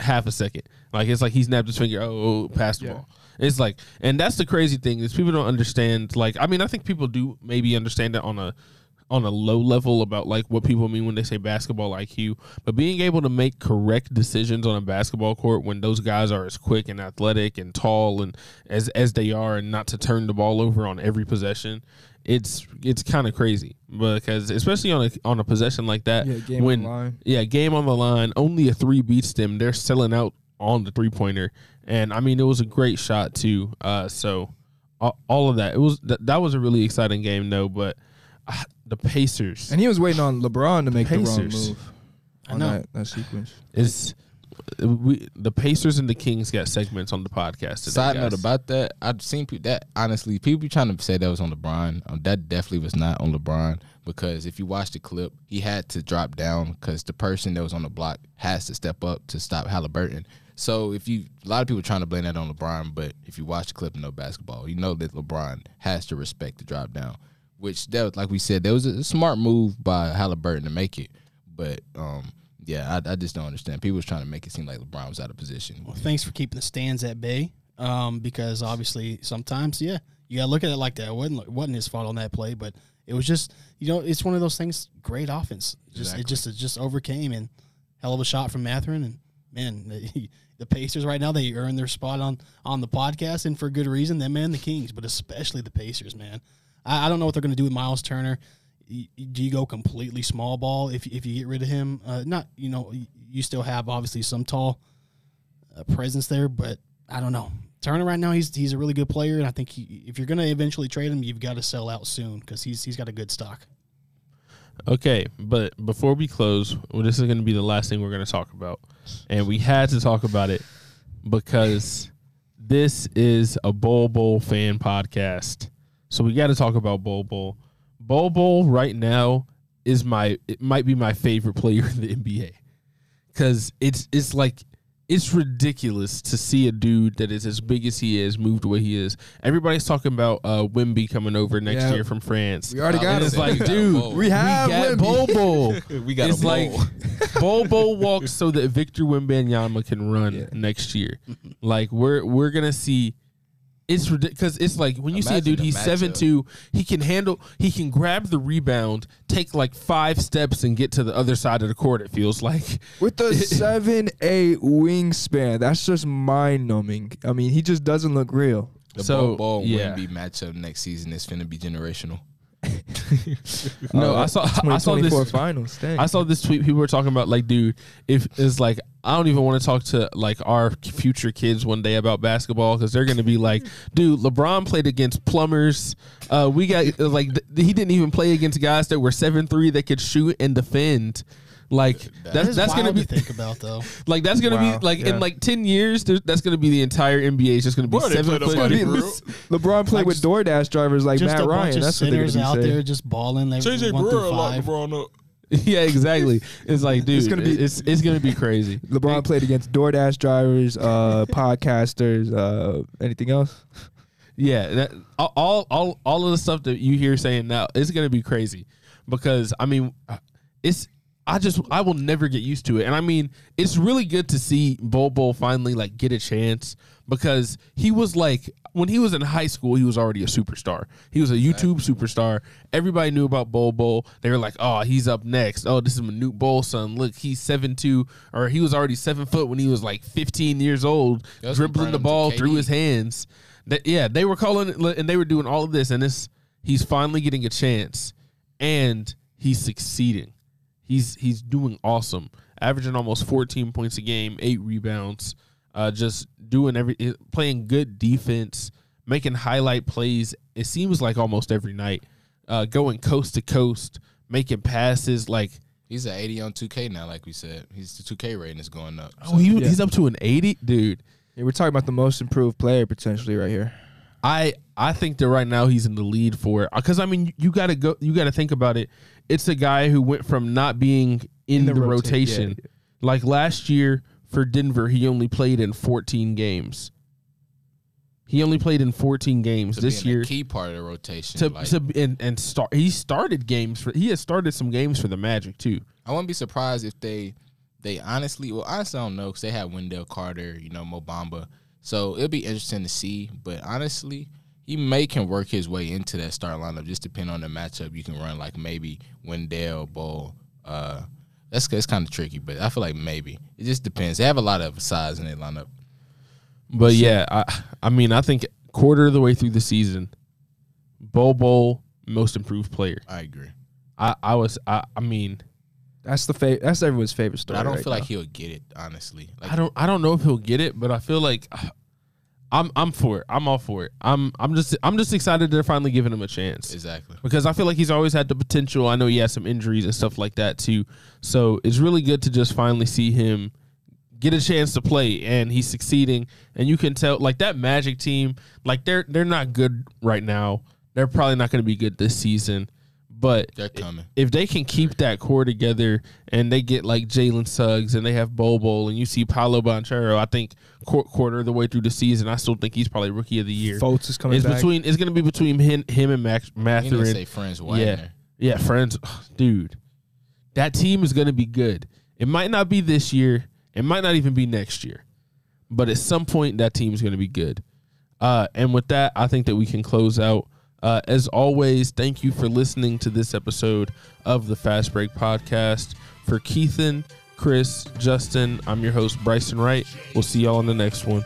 half a second. Like it's like he snapped his finger. Oh, oh pass the Yeah. ball. It's like, and that's the crazy thing is people don't understand. Like, I mean, I think people do maybe understand it on a on a low level about like what people mean when they say basketball IQ, but being able to make correct decisions on a basketball court when those guys are as quick and athletic and tall and as as they are, and not to turn the ball over on every possession, it's it's kind of crazy because especially on a on a possession like that, Yeah, game on when the line. yeah, game on the line, only a three beats them. They're selling out on the three pointer, and I mean it was a great shot too. Uh, so all, of that, it was th- that was a really exciting game though. But uh, the Pacers And he was waiting on LeBron to make the wrong Pacers. move on that, that sequence. is we the Pacers and the Kings got segments on the podcast. Today, Side note about that, I've seen people that honestly, people be trying to say that was on LeBron. Um, that definitely was not on LeBron because if you watch the clip, he had to drop down because the person that was on the block has to step up to stop Halliburton. So if you, a lot of people trying to blame that on LeBron, but if you watch the clip and know basketball, you know that LeBron has to respect the drop down, which that was, like we said, that was a smart move by Halliburton to make it. But um, yeah, I, I just don't understand. People was trying to make it seem like LeBron was out of position. Well, thanks for keeping the stands at bay. Um, because obviously sometimes, yeah, you gotta look at it like that. It wasn't wasn't his fault on that play, but it was just you know it's one of those things. Great offense, just Exactly. it just it just overcame and hell of a shot from Mathurin and man, the, the Pacers right now they earn their spot on on the podcast and for good reason. Them and the Kings, but especially the Pacers, man. I, I don't know what they're gonna do with Miles Turner. Do you go completely small ball if if you get rid of him? Uh, not you know you still have obviously some tall uh, presence there, but I don't know. Turner right now he's he's a really good player, and I think he, if you're going to eventually trade him, you've got to sell out soon because he's he's got a good stock. Okay, but before we close, well, this is going to be the last thing we're going to talk about, and we had to talk about it because this is a Bol Bol fan podcast, so we got to talk about Bol Bol. Bol Bol right now is my it might be my favorite player in the NBA because it's it's like it's ridiculous to see a dude that is as big as he is move the way he is. Everybody's talking about uh, Wemby coming over next Yeah. year from France. We already got and him. it's like, We dude, We have we got Wemby. Bol Bol. We got it's a like bowl. Bol Bol walks so that Victor Wembanyama can run Yeah. next year. like we're we're gonna see. It's ridiculous. It's like when you see a Imagine dude, the he's matchup. seven two. He can handle. He can grab the rebound, take like five steps, and get to the other side of the court. It feels like. With a seven eight wingspan, that's just mind numbing. I mean, he just doesn't look real. The So, so, ball yeah. Wemby matchup next season is finna be generational. No, Uh, I saw. I saw this. finals. Dang. I saw this tweet. People were talking about like, dude, if it's like, I don't even want to talk to like our future kids one day about basketball because they're gonna be like, dude, LeBron played against plumbers. Uh, we got like th- he didn't even play against guys that were seven three that could shoot and defend. Like That that's is that's gonna wild be to think about though. like that's gonna Wow, be like yeah. in like ten years. there's- That's gonna be the entire NBA. It's just gonna be Bro, they seven played foot. nobody dudes. for LeBron played Like with just- DoorDash drivers like just Matt a bunch Ryan. of That's what they're gonna out be saying. there just balling. They JJ one through Brewer locked five. LeBron up. yeah, exactly. It's like, dude, It's gonna be- it's it's gonna be crazy. LeBron played against DoorDash drivers, uh, podcasters, uh, anything else? Yeah, that, all all all of the stuff that you hear saying now is going to be crazy because I mean, it's I just I will never get used to it, and I mean it's really good to see Bol Bol finally like get a chance because he was like when he was in high school he was already a superstar. He was a YouTube superstar. Everybody knew about Bol Bol. They were like, oh, he's up next. Oh, this is Manute Bol son. Look, he's seven two, or he was already seven foot when he was like fifteen years old, That's dribbling the comparing him to ball through his hands. That, yeah, they were calling it, and they were doing all of this, and this he's finally getting a chance, and he's succeeding. He's he's doing awesome, averaging almost 14 points a game, eight rebounds, uh, just doing every playing good defense, making highlight plays. It seems like almost every night, uh, going coast to coast, making passes. Like He's at 80 on 2K now, like we said. He's the 2K rating is going up. oh, he, Yeah. he's up to an 80, dude. Yeah, we're talking about the most improved player potentially right here. I I think that right now he's in the lead for it because I mean you got to go you got to think about it. It's a guy who went from not being in, the, the rota- rotation. yeah, yeah. Like last year for Denver, he only played in 14 games. He only played in 14 games To this being year. a key part of the rotation. To, like, to and and start he started games for he has started some games for the Magic too. I wouldn't be surprised if they they honestly well honestly I don't know because they have Wendell Carter, you know Mo Bamba, so it'll be interesting to see. But honestly, he may can work his way into that start lineup. Just depending on the matchup, you can run like maybe Wendell Bol. Uh, that's it's kind of tricky, but I feel like maybe it just depends. They have a lot of size in their lineup. But yeah, I I mean I think quarter of the way through the season, Bol Bol most improved player. I agree, I I was I I mean That's the fa- That's everyone's favorite but story. I don't right feel like he'll get it. Honestly, like I don't I don't know if he'll get it, but I feel like I'm I'm for it. I'm all for it. I'm I'm just I'm just excited they're finally giving him a chance. exactly. because I feel like he's always had the potential. I know he has some injuries and stuff like that too. So it's really good to just finally see him get a chance to play and he's succeeding. And you can tell like that Magic team, like they're they're not good right now. They're probably not going to be good this season. But They're coming. if they can keep that core together and they get like Jalen Suggs and they have Bobo and you see Paolo Banchero, I think quarter of the way through the season, I still think he's probably rookie of the year. Fultz is coming It's back. between it's going to be between him, him and Max You didn't Mathurin. say Franz Wagner. Yeah, friends, dude. That team is going to be good. It might not be this year. It might not even be next year. But at some point, that team is going to be good. Uh, and with that, I think that we can close out. Uh, as always, thank you for listening to this episode of the Fast Break Podcast. For Keithan, Chris, Justin, I'm your host, Bryson Wright. We'll see y'all on the next one.